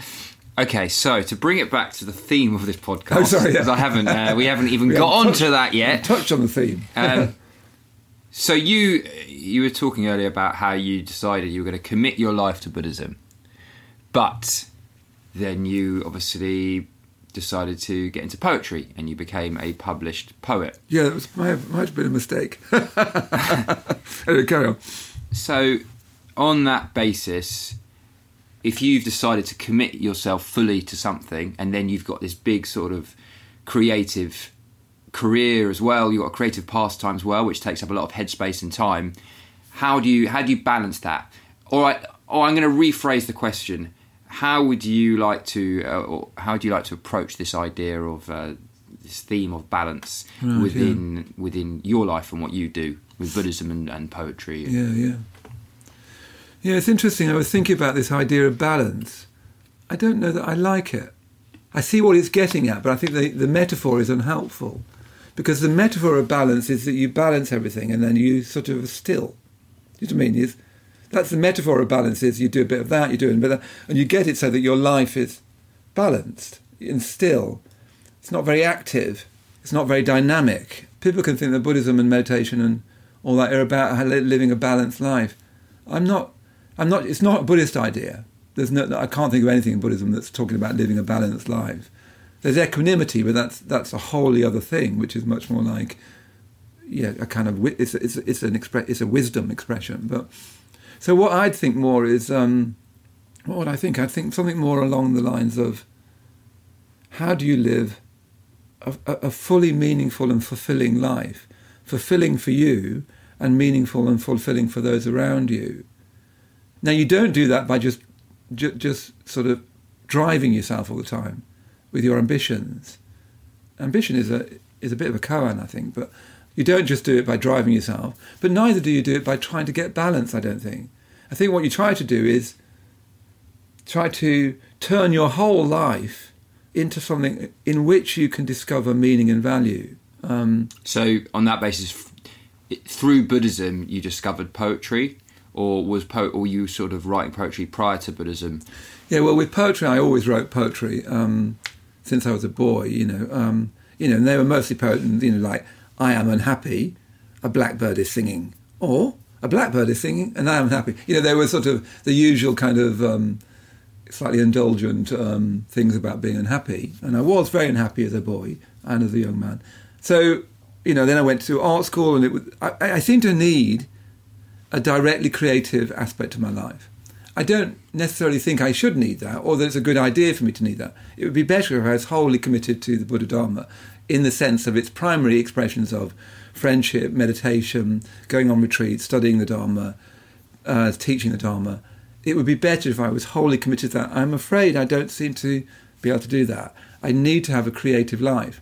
[SPEAKER 4] Okay, so to bring it back to the theme of this podcast,
[SPEAKER 2] oh, sorry, yeah.
[SPEAKER 4] I haven't, uh, we haven't even we got onto that yet.
[SPEAKER 2] Touched on the theme. um,
[SPEAKER 4] so you you were talking earlier about how you decided you were going to commit your life to Buddhism, but
[SPEAKER 3] then you obviously decided to get into poetry and you became a published poet.
[SPEAKER 2] Yeah, that was, might, have, might have been a mistake. anyway, carry on.
[SPEAKER 3] So, on that basis, if you've decided to commit yourself fully to something and then you've got this big sort of creative career as well, you've got a creative pastime as well, which takes up a lot of headspace and time. How do you how do you balance that? All right, or I'm going to rephrase the question how would you like to, uh, or how do you like to approach this idea of uh, this theme of balance right, within yeah. within your life and what you do with Buddhism and, and poetry?
[SPEAKER 2] Yeah, yeah, yeah. It's interesting. I was thinking about this idea of balance. I don't know that I like it. I see what it's getting at, but I think the, the metaphor is unhelpful because the metaphor of balance is that you balance everything and then you sort of still. Do You know what I mean? Is that's the metaphor of balance is you do a bit of that, you do a bit of that, and you get it so that your life is balanced and still. It's not very active. It's not very dynamic. People can think that Buddhism and meditation and all that are about living a balanced life. I'm not. I'm not. It's not a Buddhist idea. There's no. I can't think of anything in Buddhism that's talking about living a balanced life. There's equanimity, but that's that's a wholly other thing, which is much more like, yeah, a kind of it's it's it's an expre- it's a wisdom expression, but so what I'd think more is, um, what would I think? I'd think something more along the lines of, how do you live a, a fully meaningful and fulfilling life, fulfilling for you and meaningful and fulfilling for those around you. Now you don't do that by just ju- just sort of driving yourself all the time with your ambitions. Ambition is a is a bit of a koan, I think, but you don't just do it by driving yourself, but neither do you do it by trying to get balance, I don't think. I think what you try to do is try to turn your whole life into something in which you can discover meaning and value. Um,
[SPEAKER 3] so, on that basis, through Buddhism, you discovered poetry, or was po- or you sort of writing poetry prior to Buddhism?
[SPEAKER 2] Yeah, well, with poetry, I always wrote poetry um, since I was a boy. You know, um, you know, and they were mostly poems, you know, like I am unhappy, a blackbird is singing. Or a blackbird is singing and I am happy. You know, there were sort of the usual kind of um, slightly indulgent um, things about being unhappy. And I was very unhappy as a boy and as a young man. So, you know, then I went to art school and it was, I, I seem to need a directly creative aspect of my life. I don't necessarily think I should need that, or that it's a good idea for me to need that. It would be better if I was wholly committed to the Buddha Dharma in the sense of its primary expressions of friendship, meditation, going on retreats, studying the Dharma, uh, teaching the Dharma. It would be better if I was wholly committed to that. I'm afraid I don't seem to be able to do that. I need to have a creative life.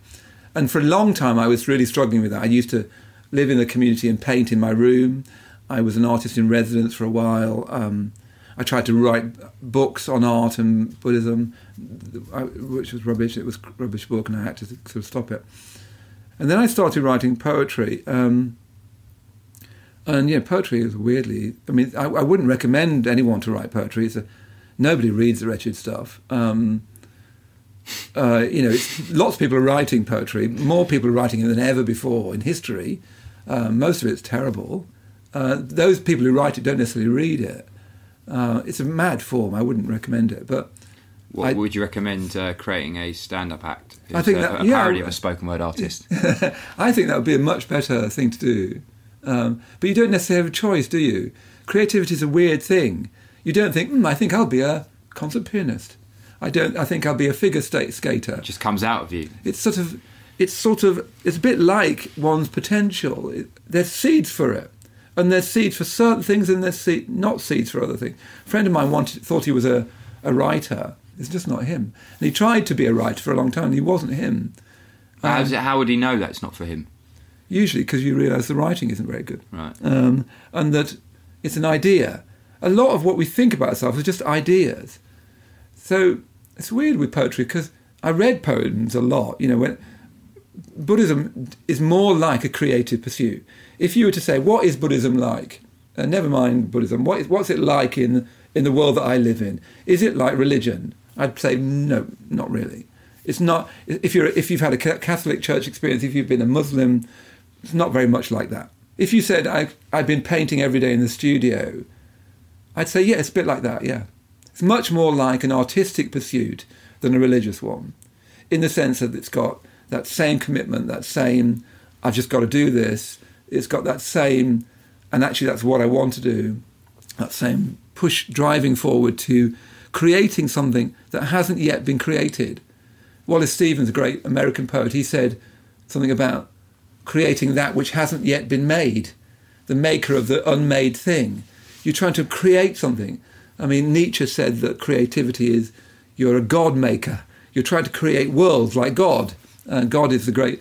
[SPEAKER 2] And for a long time, I was really struggling with that. I used to live in the community and paint in my room. I was an artist in residence for a while. Um, I tried to write books on art and Buddhism, which was rubbish. It was rubbish book, and I had to sort of stop it. And then I started writing poetry. Um, and yeah, poetry is weirdly. I mean, I, I, wouldn't recommend anyone to write poetry. A, nobody reads the wretched stuff. Um, uh, you know, lots of people are writing poetry. More people are writing it than ever before in history. Um, most of it's terrible. Uh, those people who write it don't necessarily read it. Uh, it's a mad form. I wouldn't recommend it. But
[SPEAKER 3] what, I, would you recommend uh, creating a stand-up act?
[SPEAKER 2] I think
[SPEAKER 3] a,
[SPEAKER 2] that,
[SPEAKER 3] a
[SPEAKER 2] yeah,
[SPEAKER 3] parody of a spoken word artist.
[SPEAKER 2] I think that would be a much better thing to do. Um, but you don't necessarily have a choice, do you? Creativity is a weird thing. You don't think, mm, I think I'll be a concert pianist. I don't. I think I'll be a figure state skater. It
[SPEAKER 3] just comes out of you.
[SPEAKER 2] It's sort of, it's sort of, it's a bit like one's potential. It, there's seeds for it and there's seeds for certain things and there's seed, not seeds for other things. A friend of mine wanted, thought he was a, a writer. It's just not him. And he tried to be a writer for a long time. And he wasn't him.
[SPEAKER 3] Um, how would he know that's not for him?
[SPEAKER 2] Usually because you realise the writing isn't very good.
[SPEAKER 3] Right.
[SPEAKER 2] Um, and that it's an idea. A lot of what we think about ourselves is just ideas. So it's weird with poetry because I read poems a lot. You know, when Buddhism is more like a creative pursuit if you were to say, what is Buddhism like? Uh, never mind Buddhism. What is, what's it like in in the world that I live in? Is it like religion? I'd say no, not really. It's not. If you're if you've had a Catholic Church experience, if you've been a Muslim, it's not very much like that. If you said I I've been painting every day in the studio, I'd say yeah, it's a bit like that. Yeah, It's much more like an artistic pursuit than a religious one, in the sense that it's got that same commitment, that same, I've just got to do this. It's got that same, and actually that's what I want to do, that same push driving forward to creating something that hasn't yet been created. Wallace Stevens, a great American poet, he said something about creating that which hasn't yet been made, the maker of the unmade thing. You're trying to create something. I mean, Nietzsche said that creativity is you're a God maker. You're trying to create worlds like God. And God is the great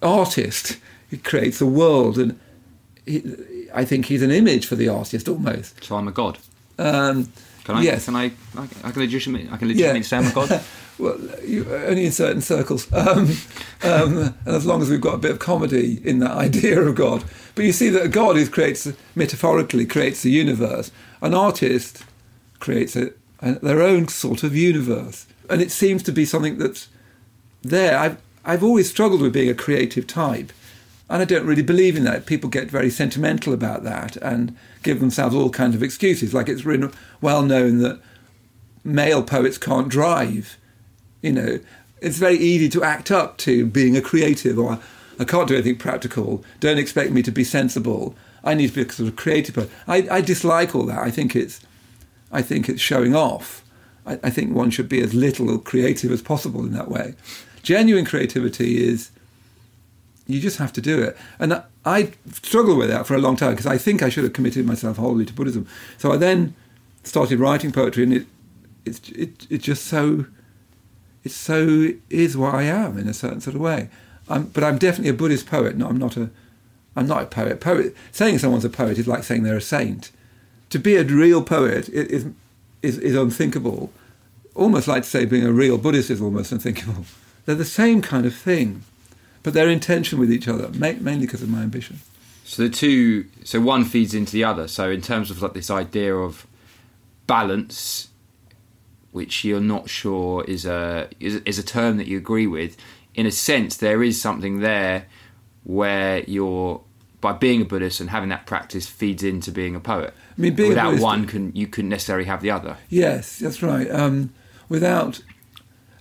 [SPEAKER 2] artist. He creates a world. And he, I think he's an image for the artist almost.
[SPEAKER 4] So I'm a God.
[SPEAKER 2] Um,
[SPEAKER 4] can I?
[SPEAKER 2] Yes.
[SPEAKER 4] Can I? I can legitimately. I can legitimately
[SPEAKER 2] Yeah.
[SPEAKER 4] say I'm a God.
[SPEAKER 2] well, you, only in certain circles. Um, um, and as long as we've got a bit of comedy in that idea of God. But you see that a God who creates, metaphorically, creates the universe. An artist creates a, a, their own sort of universe. And it seems to be something that's there. I've, I've always struggled with being a creative type. And I don't really believe in that. People get very sentimental about that and give themselves all kinds of excuses. Like it's written, well known that male poets can't drive. You know, it's very easy to act up to being a creative or I can't do anything practical. Don't expect me to be sensible. I need to be a sort of creative person. I, I dislike all that. I think it's, I think it's showing off. I, I think one should be as little creative as possible in that way. Genuine creativity is you just have to do it. And I, struggled with that for a long time because I think I should have committed myself wholly to Buddhism. So I then started writing poetry, and it it's it it just so it so is what I am in a certain sort of way. I'm, but I'm definitely a Buddhist poet. No, I'm not a I'm not a poet. Poet saying someone's a poet is like saying they're a saint. To be a real poet is is, is unthinkable. Almost like to say being a real Buddhist is almost unthinkable. They're the same kind of thing, but they're in tension with each other, ma- mainly because of my ambition.
[SPEAKER 4] So the two, so one feeds into the other. So in terms of like this idea of balance, which you're not sure is a is, is a term that you agree with, in a sense there is something there where you're by being a Buddhist and having that practice feeds into being a poet.
[SPEAKER 2] I mean,
[SPEAKER 4] without
[SPEAKER 2] Buddhist-
[SPEAKER 4] one, can you couldn't necessarily have the other.
[SPEAKER 2] Yes, that's right. Um, without,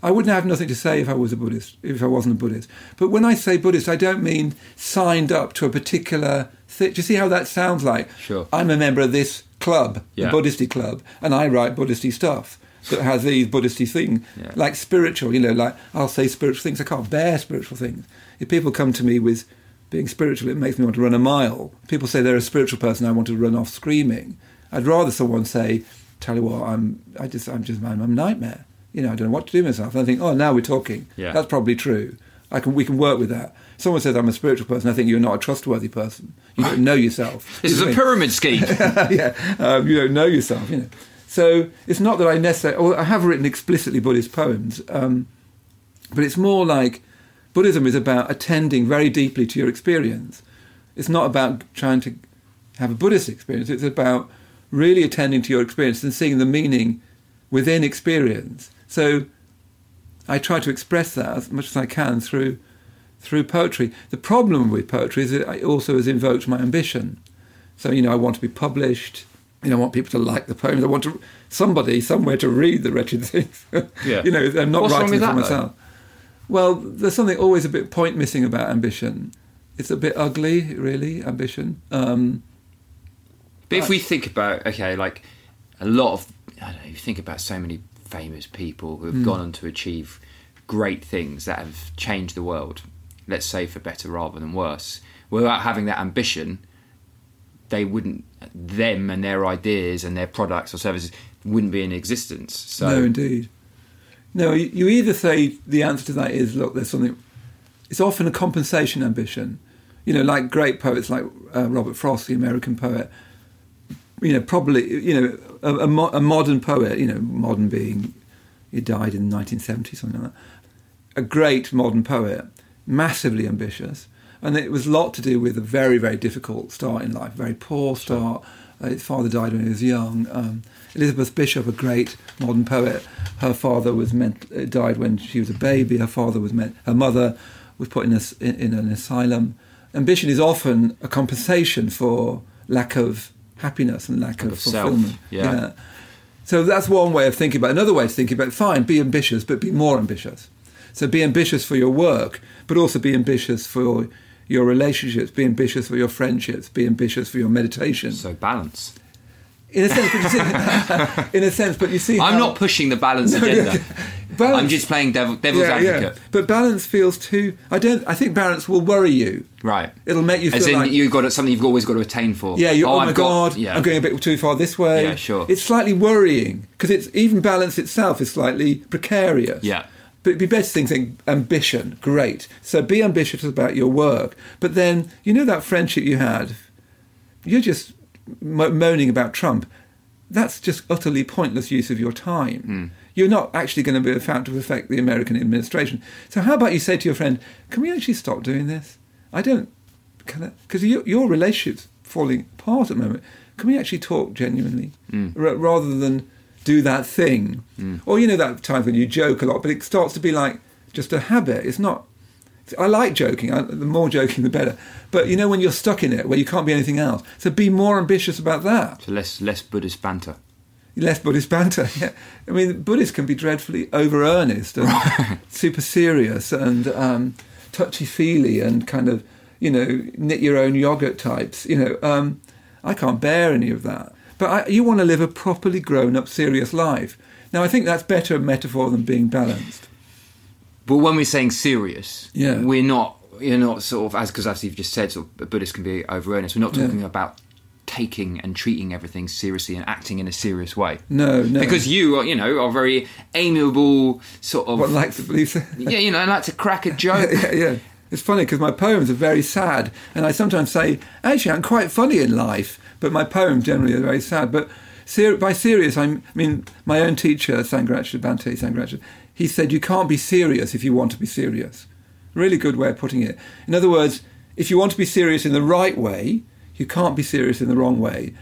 [SPEAKER 2] I wouldn't have nothing to say if I was a Buddhist, if I wasn't a Buddhist. But when I say Buddhist, I don't mean signed up to a particular thing. Do you see how that sounds like?
[SPEAKER 4] Sure.
[SPEAKER 2] I'm a member of this club,
[SPEAKER 4] Yeah.
[SPEAKER 2] the Buddhisty club, and I write Buddhisty stuff that has these Buddhisty things,
[SPEAKER 4] Yeah.
[SPEAKER 2] like spiritual. You know, like I'll say spiritual things. I can't bear spiritual things. If people come to me with being spiritual, it makes me want to run a mile. People say they're a spiritual person. I want to run off screaming. I'd rather someone say, "Tell you what, I'm, I just, I'm just, I'm a nightmare. You know, I don't know what to do with myself." And I think, "Oh, now we're talking.
[SPEAKER 4] Yeah.
[SPEAKER 2] That's probably true. I can, we can work with that." Someone says I'm a spiritual person. I think you're not a trustworthy person. You don't know yourself.
[SPEAKER 4] This is a
[SPEAKER 2] know?
[SPEAKER 4] pyramid scheme.
[SPEAKER 2] yeah, um, you don't know yourself, you know. So it's not that I necessarily. I have written explicitly Buddhist poems, um, but it's more like Buddhism is about attending very deeply to your experience. It's not about trying to have a Buddhist experience. It's about really attending to your experience and seeing the meaning within experience. So I try to express that as much as I can through through poetry. The problem with poetry is that it also has invoked my ambition. So you know, I want to be published. You know, I want people to like the poems. I want to somebody somewhere to read the wretched things.
[SPEAKER 4] Yeah.
[SPEAKER 2] you know, I'm not
[SPEAKER 4] What's
[SPEAKER 2] writing it for
[SPEAKER 4] that, though?
[SPEAKER 2] myself. Well, there's something always a bit point missing about ambition. It's a bit ugly, really. Ambition. Um,
[SPEAKER 4] But if we think about okay, like a lot of I don't know, you think about so many famous people who have
[SPEAKER 2] Hmm.
[SPEAKER 4] gone on to achieve great things that have changed the world. Let's say for better rather than worse. Without having that ambition, they wouldn't them and their ideas and their products or services wouldn't be in existence. So
[SPEAKER 2] no, indeed. No, you, you either say the answer to that is look, there's something. It's often a compensation ambition. You know, like great poets like uh, Robert Frost, the American poet. You know, probably you know a, a, mo- a modern poet. You know, modern being he died in the 1970s, something like that. A great modern poet, massively ambitious, and it was a lot to do with a very, very difficult start in life, very poor start. Uh, his father died when he was young. Um, Elizabeth Bishop, a great modern poet, her father was meant, uh, died when she was a baby. Her father was meant, her mother was put in, a, in, in an asylum. Ambition is often a compensation for lack of happiness and lack, of,
[SPEAKER 4] of self,
[SPEAKER 2] fulfillment.
[SPEAKER 4] yeah.
[SPEAKER 2] So that's one way of thinking about it. Another way of thinking about it, fine, be ambitious, but be more ambitious. So be ambitious for your work, but also be ambitious for your relationships, be ambitious for your friendships, be ambitious for your meditation.
[SPEAKER 4] So balance.
[SPEAKER 2] In a sense, but you see, in a sense, but you see,
[SPEAKER 4] I'm
[SPEAKER 2] how-
[SPEAKER 4] not pushing the balance agenda.
[SPEAKER 2] Balance-
[SPEAKER 4] I'm just playing devil, devil's
[SPEAKER 2] Yeah, yeah.
[SPEAKER 4] advocate.
[SPEAKER 2] But balance feels too. I don't. I think balance will worry you.
[SPEAKER 4] Right.
[SPEAKER 2] It'll make you
[SPEAKER 4] As
[SPEAKER 2] feel
[SPEAKER 4] in,
[SPEAKER 2] like
[SPEAKER 4] you've got something you've always got to attain for.
[SPEAKER 2] Yeah, you, oh, oh my
[SPEAKER 4] I've got-
[SPEAKER 2] god,
[SPEAKER 4] yeah.
[SPEAKER 2] I'm going a bit too far this way.
[SPEAKER 4] Yeah, sure.
[SPEAKER 2] It's slightly worrying because it's even balance itself is slightly precarious.
[SPEAKER 4] Yeah.
[SPEAKER 2] But it'd be better to think ambition. Great. So be ambitious about your work, but then you know that friendship you had. You're just mo- moaning about Trump. That's just utterly pointless use of your time.
[SPEAKER 4] Hmm.
[SPEAKER 2] You're not actually going to be a factor to affect the American administration. So how about you say to your friend, "Can we actually stop doing this? I don't because your, your relationship's falling apart at the moment. Can we actually talk genuinely R- rather than do that thing? Or you know that time when you joke a lot, but it starts to be like just a habit. It's not. I like joking. I, the more joking, the better. But you know when you're stuck in it, where you can't be anything else. So be more ambitious about that.
[SPEAKER 4] So less, less Buddhist banter.
[SPEAKER 2] Less Buddhist banter. Yeah. I mean, Buddhists can be dreadfully over earnest and super serious and um, touchy feely and kind of, you know, knit your own yogurt types. You know, um, I can't bear any of that. But I, you want to live a properly grown up, serious life. Now, I think that's better a metaphor than being balanced.
[SPEAKER 4] But when we're saying serious,
[SPEAKER 2] Yeah.
[SPEAKER 4] we're not. You're not sort of as because as you've just said, sort of Buddhists can be over earnest. We're not
[SPEAKER 2] Yeah.
[SPEAKER 4] talking about taking and treating everything seriously and acting in a serious way.
[SPEAKER 2] No, no.
[SPEAKER 4] Because you, are, you know, are very amiable, sort of.
[SPEAKER 2] What like to believe
[SPEAKER 4] yeah, you know, I like to crack a joke.
[SPEAKER 2] yeah, yeah. It's funny because my poems are very sad, and I sometimes say, actually, I'm quite funny in life, but my poems generally are very sad. But ser- by serious, I'm, I mean, my own teacher, Sangharakshita Bhante Sangharakshita, he said, you can't be serious if you want to be serious. Really good way of putting it. In other words, if you want to be serious in the right way, you can't be serious in the wrong way.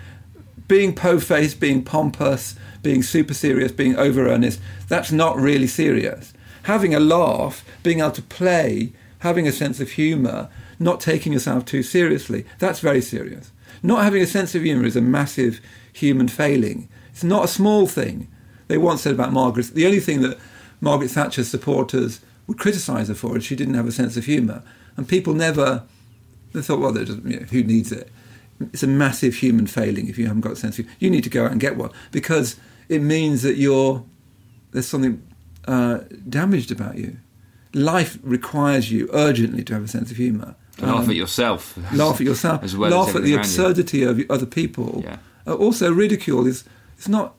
[SPEAKER 2] Being po-faced, being pompous, being super serious, being over earnest, that's not really serious. Having a laugh, being able to play, having a sense of humour, not taking yourself too seriously, that's very serious. Not having a sense of humour is a massive human failing. It's not a small thing. They once said about Margaret, the only thing that Margaret Thatcher's supporters would criticise her for is she didn't have a sense of humour. And people never, they thought, well, you know, who needs it? It's a massive human failing if you haven't got a sense of humour. You need to go out and get one because it means that you're, there's something uh, damaged about you. Life requires you urgently to have a sense of humour.
[SPEAKER 4] To laugh
[SPEAKER 2] Um,
[SPEAKER 4] at yourself.
[SPEAKER 2] laugh at yourself,
[SPEAKER 4] As well as
[SPEAKER 2] laugh at the
[SPEAKER 4] around you.
[SPEAKER 2] absurdity of other people.
[SPEAKER 4] Yeah.
[SPEAKER 2] Uh, also, ridicule is it's not.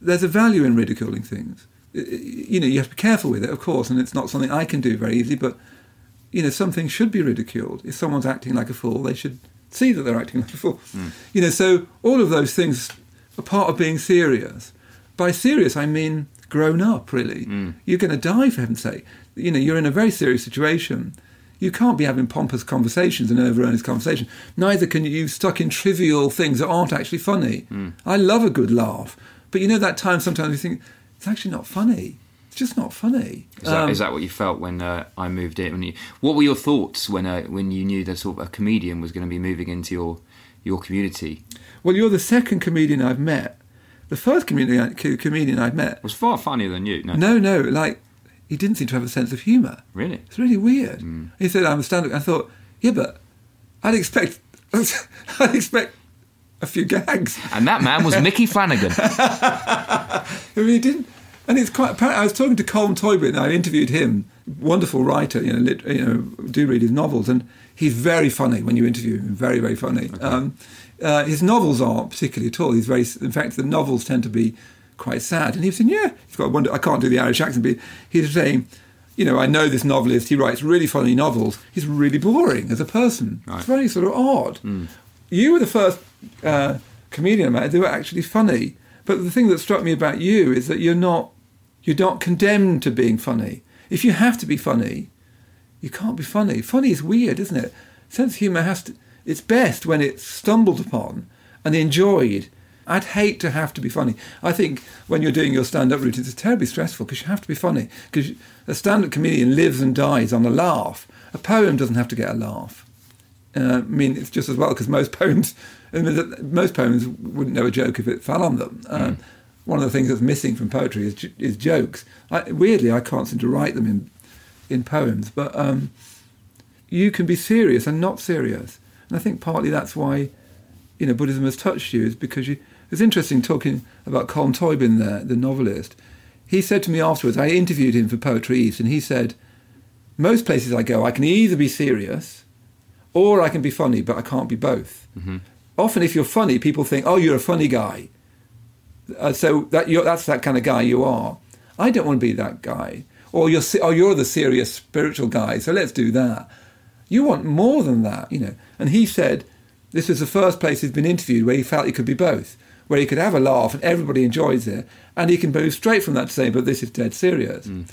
[SPEAKER 2] There's a value in ridiculing things. You know, you have to be careful with it, of course, and it's not something I can do very easily. But you know, something should be ridiculed. If someone's acting like a fool, they should see that they're acting like a fool.
[SPEAKER 4] Hmm.
[SPEAKER 2] You know, so all of those things are part of being serious. By serious, I mean grown up. Really,
[SPEAKER 4] Hmm.
[SPEAKER 2] you're going to die for heaven's sake. You know, you're in a very serious situation. You can't be having pompous conversations and over earnest conversation. Neither can you stuck in trivial things that aren't actually funny.
[SPEAKER 4] Hmm.
[SPEAKER 2] I love a good laugh, but you know that time sometimes you think it's actually not funny. It's just not funny.
[SPEAKER 4] Is that,
[SPEAKER 2] Um,
[SPEAKER 4] is that what you felt when uh, I moved in? When you, what were your thoughts when uh, when you knew that sort of a comedian was going to be moving into your your community?
[SPEAKER 2] Well, you're the second comedian I've met. The first comedian, comedian I've met,
[SPEAKER 4] was far funnier than you. No,
[SPEAKER 2] no, no, like he didn't seem to have a sense of humour.
[SPEAKER 4] really.
[SPEAKER 2] It's really weird.
[SPEAKER 4] Hmm.
[SPEAKER 2] He said, "I'm a stand-up." I thought, yeah, but I'd expect, I'd expect a few gags.
[SPEAKER 4] And that man was Micky Flanagan.
[SPEAKER 2] I he didn't. And it's quite apparent. I was talking to Colm Tóibín. I interviewed him, wonderful writer. You know, lit, you know, do read his novels, and he's very funny when you interview him. Very, very funny. Um, uh, his novels aren't particularly at all. He's very. In fact, the novels tend to be quite sad. And he was saying, "Yeah, he's got wonder." I can't do the Irish accent, but he was saying, "You know, I know this novelist. He writes really funny novels. He's really boring as a person. It's very sort of odd." You were the first uh, comedian who were actually funny. But the thing that struck me about you is that you're not you're not condemned to being funny. If you have to be funny, you can't be funny. Funny is weird, isn't it? Sense of humour has to. It's best when it's stumbled upon and enjoyed. I'd hate to have to be funny. I think when you're doing your stand-up routines, it's terribly stressful because you have to be funny. Because a stand-up comedian lives and dies on a laugh. A poem doesn't have to get a laugh. Uh, I mean, it's just as well because most poems, I mean, most poems wouldn't know a joke if it fell on them. Um, one of the things that's missing from poetry is, is jokes. I, weirdly, I can't seem to write them in in poems, but um, you can be serious and not serious, and I think partly that's why you know Buddhism has touched you is because you. It's interesting talking about Colm Tóibín, there, the novelist. He said to me afterwards, I interviewed him for Poetry East, and he said, most places I go, I can either be serious or I can be funny, but I can't be both. Mm-hmm. Often, if you're funny, people think, "Oh, you're a funny guy," uh, so that that's that kind of guy you are. I don't want to be that guy. Or you're, oh, you're the serious spiritual guy, so let's do that. You want more than that, you know. And he said this was the first place he's been interviewed where he felt he could be both, where he could have a laugh and everybody enjoys it, and he can move straight from that to say, but this is dead serious. Mm.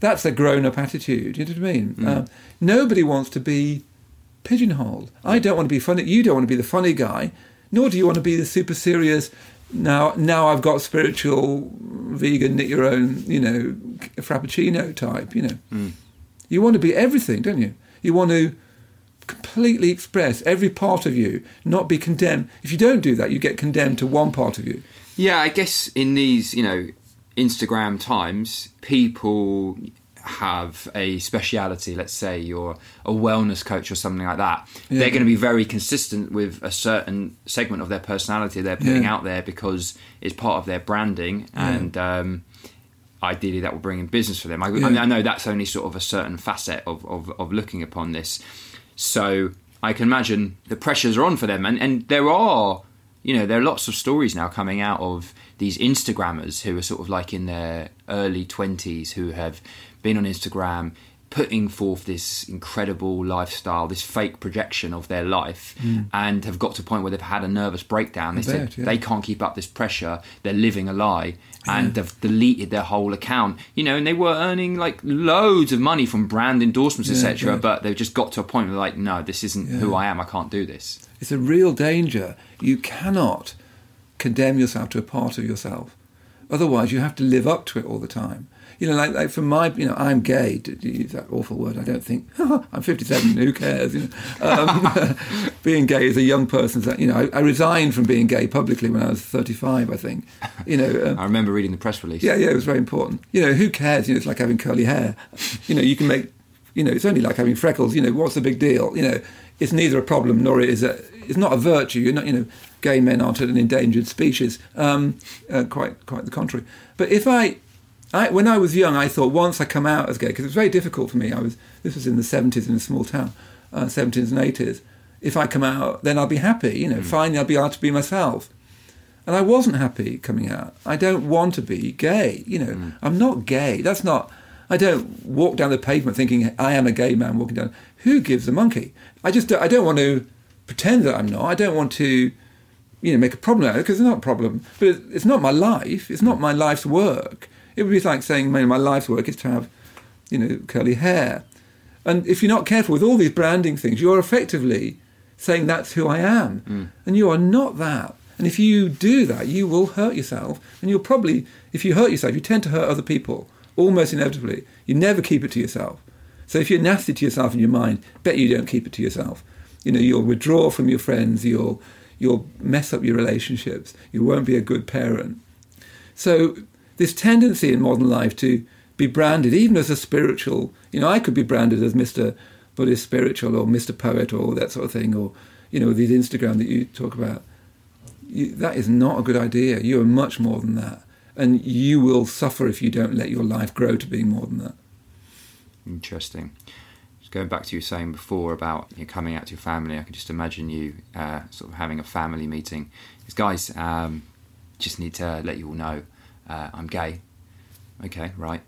[SPEAKER 2] That's a grown up attitude, you know what I mean? Mm. Uh, nobody wants to be pigeonholed. I don't want to be funny. You don't want to be the funny guy, nor do you want to be the super serious. Now, now I've got spiritual, vegan, knit your own, you know, frappuccino type. You know, mm. you want to be everything, don't you? You want to completely express every part of you, not be condemned. If you don't do that, you get condemned to one part of you.
[SPEAKER 3] Yeah, I guess in these, you know, Instagram times, people have a speciality, let's say you're a wellness coach or something like that, yeah. they're going to be very consistent with a certain segment of their personality they're putting yeah. out there because it's part of their branding and um, ideally that will bring in business for them. I, I, mean, I, know that's only sort of a certain facet of, of, of looking upon this. So I can imagine the pressures are on for them. And, and there are, you know, there are lots of stories now coming out of these Instagrammers who are sort of like in their early 20s who have been on Instagram, putting forth this incredible lifestyle, this fake projection of their life, mm. and have got to a point where they've had a nervous breakdown. They said yeah. they can't keep up this pressure. They're living a lie, and yeah. they've deleted their whole account. You know, and they were earning like loads of money from brand endorsements, yeah, etc. But they've just got to a point where like, no, this isn't who I am. I can't do this.
[SPEAKER 2] It's a real danger. You cannot condemn yourself to a part of yourself. Otherwise, you have to live up to it all the time you know, like, like for my, you know, I'm gay, to use that awful word. I don't think, I'm 57, who cares? You know? um, being gay as a young person, you know, I, I, resigned from being gay publicly when I was 35, I think. You know,
[SPEAKER 3] um, I remember reading the press release.
[SPEAKER 2] Yeah, yeah, it was very important. You know, who cares? You know, it's like having curly hair. You know, you can make, you know, it's only like having freckles. You know, what's the big deal? You know, it's neither a problem nor it is a, it's not a virtue. You're not, you know, gay men aren't an endangered species. Um, uh, quite, quite the contrary. But if I I, when I was young, I thought once I come out as gay, because it was very difficult for me. I was this was in the seventies in a small town, uh, seventies and eighties. If I come out, then I'll be happy. You know, mm. finally I'll be able to be myself. And I wasn't happy coming out. I don't want to be gay. You know, mm. I'm not gay. That's not. I don't walk down the pavement thinking I am a gay man walking down. Who gives a monkey? I just don't, I don't want to pretend that I'm not. I don't want to, you know, make a problem out of it because it's not a problem. But it's not my life. It's not my life's work. It would be like saying, my life's work is to have, you know, curly hair. And if you're not careful with all these branding things, you're effectively saying that's who I am. Mm. And you are not that. And if you do that, you will hurt yourself. And you'll probably, if you hurt yourself, you tend to hurt other people, almost inevitably. You never keep it to yourself. So if you're nasty to yourself in your mind, bet you don't keep it to yourself. You know, you'll withdraw from your friends, you'll you'll mess up your relationships, you won't be a good parent. So this tendency in modern life to be branded, even as a spiritual, you know, I could be branded as Mr. Buddhist spiritual or Mr. Poet or that sort of thing, or, you know, these Instagram that you talk about. You, that is not a good idea. You are much more than that. And you will suffer if you don't let your life grow to being more than that.
[SPEAKER 3] Interesting. Just going back to you saying before about you know, coming out to your family, I can just imagine you uh, sort of having a family meeting. Because, guys, um, just need to let you all know uh, I'm gay. Okay, right.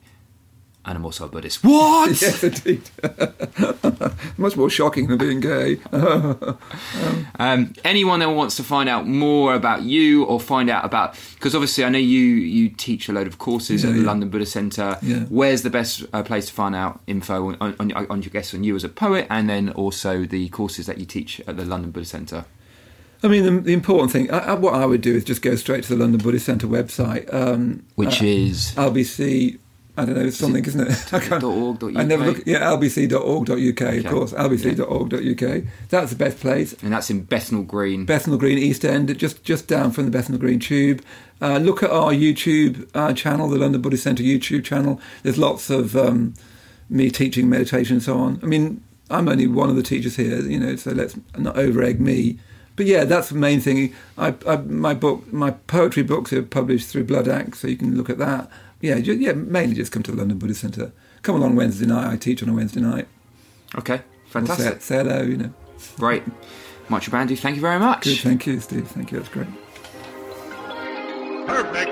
[SPEAKER 3] And I'm also a Buddhist. What?
[SPEAKER 2] yes, indeed. Much more shocking than being gay. um,
[SPEAKER 3] um, anyone that wants to find out more about you or find out about, because obviously I know you you teach a load of courses yeah, at the yeah. London Buddha Centre. Yeah. Where's the best uh, place to find out info on, on, on your guests on you as a poet, and then also the courses that you teach at the London Buddha Centre?
[SPEAKER 2] I mean, the, the important thing, I, what I would do is just go straight to the London Buddhist Centre website, um,
[SPEAKER 3] which uh, is
[SPEAKER 2] lbc.org.uk I don't know, it's something, is not it?
[SPEAKER 4] .org.uk.
[SPEAKER 2] I never look. Yeah, lbc.org.uk, okay. of course. lbc.org.uk. That's the best place.
[SPEAKER 4] And that's in Bethnal Green.
[SPEAKER 2] Bethnal Green, East End, just just down from the Bethnal Green Tube. Uh, look at our YouTube uh, channel, the London Buddhist Centre YouTube channel. There's lots of um, me teaching meditation and so on. I mean, I'm only one of the teachers here, you know, so let's not over egg me. But yeah, that's the main thing. I, I, my book, my poetry books are published through Bloodaxe, so you can look at that yeah, just, yeah, mainly just come to the London Buddhist Centre. Come along Wednesday night. I teach on a Wednesday night.
[SPEAKER 4] Okay, fantastic.
[SPEAKER 2] We'll say, say, hello, you know.
[SPEAKER 4] Great. Maitreya Bandhu, thank you very much.
[SPEAKER 2] Good, thank you, Steve. Thank you, that's great.
[SPEAKER 3] Perfect.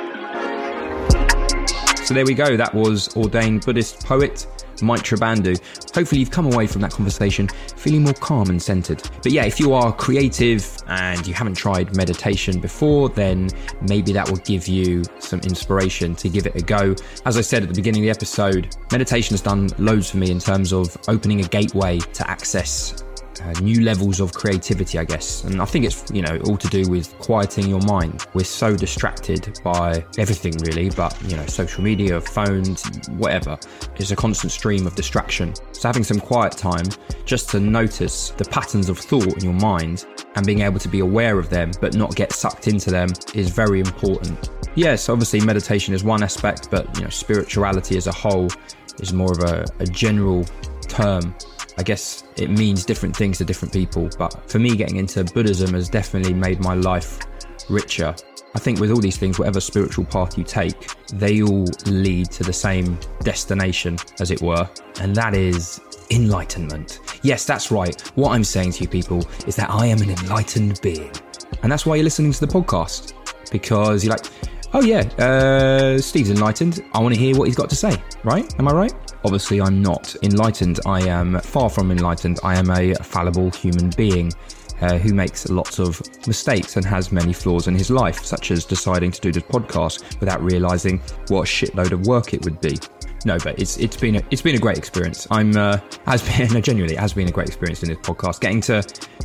[SPEAKER 3] So there we go. That was ordained Buddhist poet Maitreya Bandhu. Hopefully, you've come away from that conversation feeling more calm and centered. But yeah, if you are creative and you haven't tried meditation before, then maybe that will give you some inspiration to give it a go. As I said at the beginning of the episode, meditation has done loads for me in terms of opening a gateway to access uh, new levels of creativity, I guess. And I think it's, you know, all to do with quieting your mind. We're so distracted by everything, really, but, you know, social media, phones, whatever. It's a constant stream of distraction. So having some quiet time just to notice the patterns of thought in your mind and being able to be aware of them but not get sucked into them is very important. Yes, obviously meditation is one aspect, but you know, spirituality as a whole is more of a, a general term I guess it means different things to different people, but for me, getting into Buddhism has definitely made my life richer. I think with all these things, whatever spiritual path you take, they all lead to the same destination, as it were, and that is enlightenment. Yes, that's right. What I'm saying to you people is that I am an enlightened being. And that's why you're listening to the podcast, because you're like, oh yeah, uh, Steve's enlightened. I want to hear what he's got to say, right? Am I right? Obviously, I'm not enlightened. I am far from enlightened. I am a fallible human being. Uh, who makes lots of mistakes and has many flaws in his life, such as deciding to do this podcast without realizing what a shitload of work it would be. No, but it's it's been a, it's been a great experience. I'm uh, has been no, genuinely it has been a great experience in this podcast. Getting to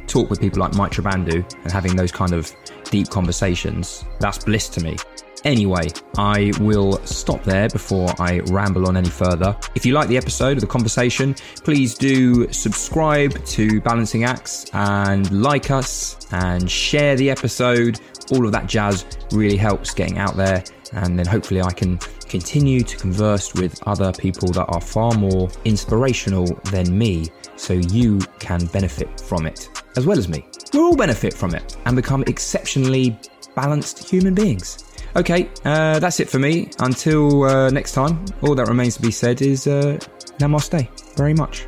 [SPEAKER 3] talk with people like Maitreya Bandhu and having those kind of deep conversations that's bliss to me. Anyway, I will stop there before I ramble on any further. If you like the episode of the conversation, please do subscribe to Balancing Acts and like us and share the episode. All of that jazz really helps getting out there, and then hopefully I can continue to converse with other people that are far more inspirational than me so you can benefit from it as well as me. We'll all benefit from it and become exceptionally balanced human beings. Okay, uh, that's it for me. Until uh, next time, all that remains to be said is uh, namaste very much.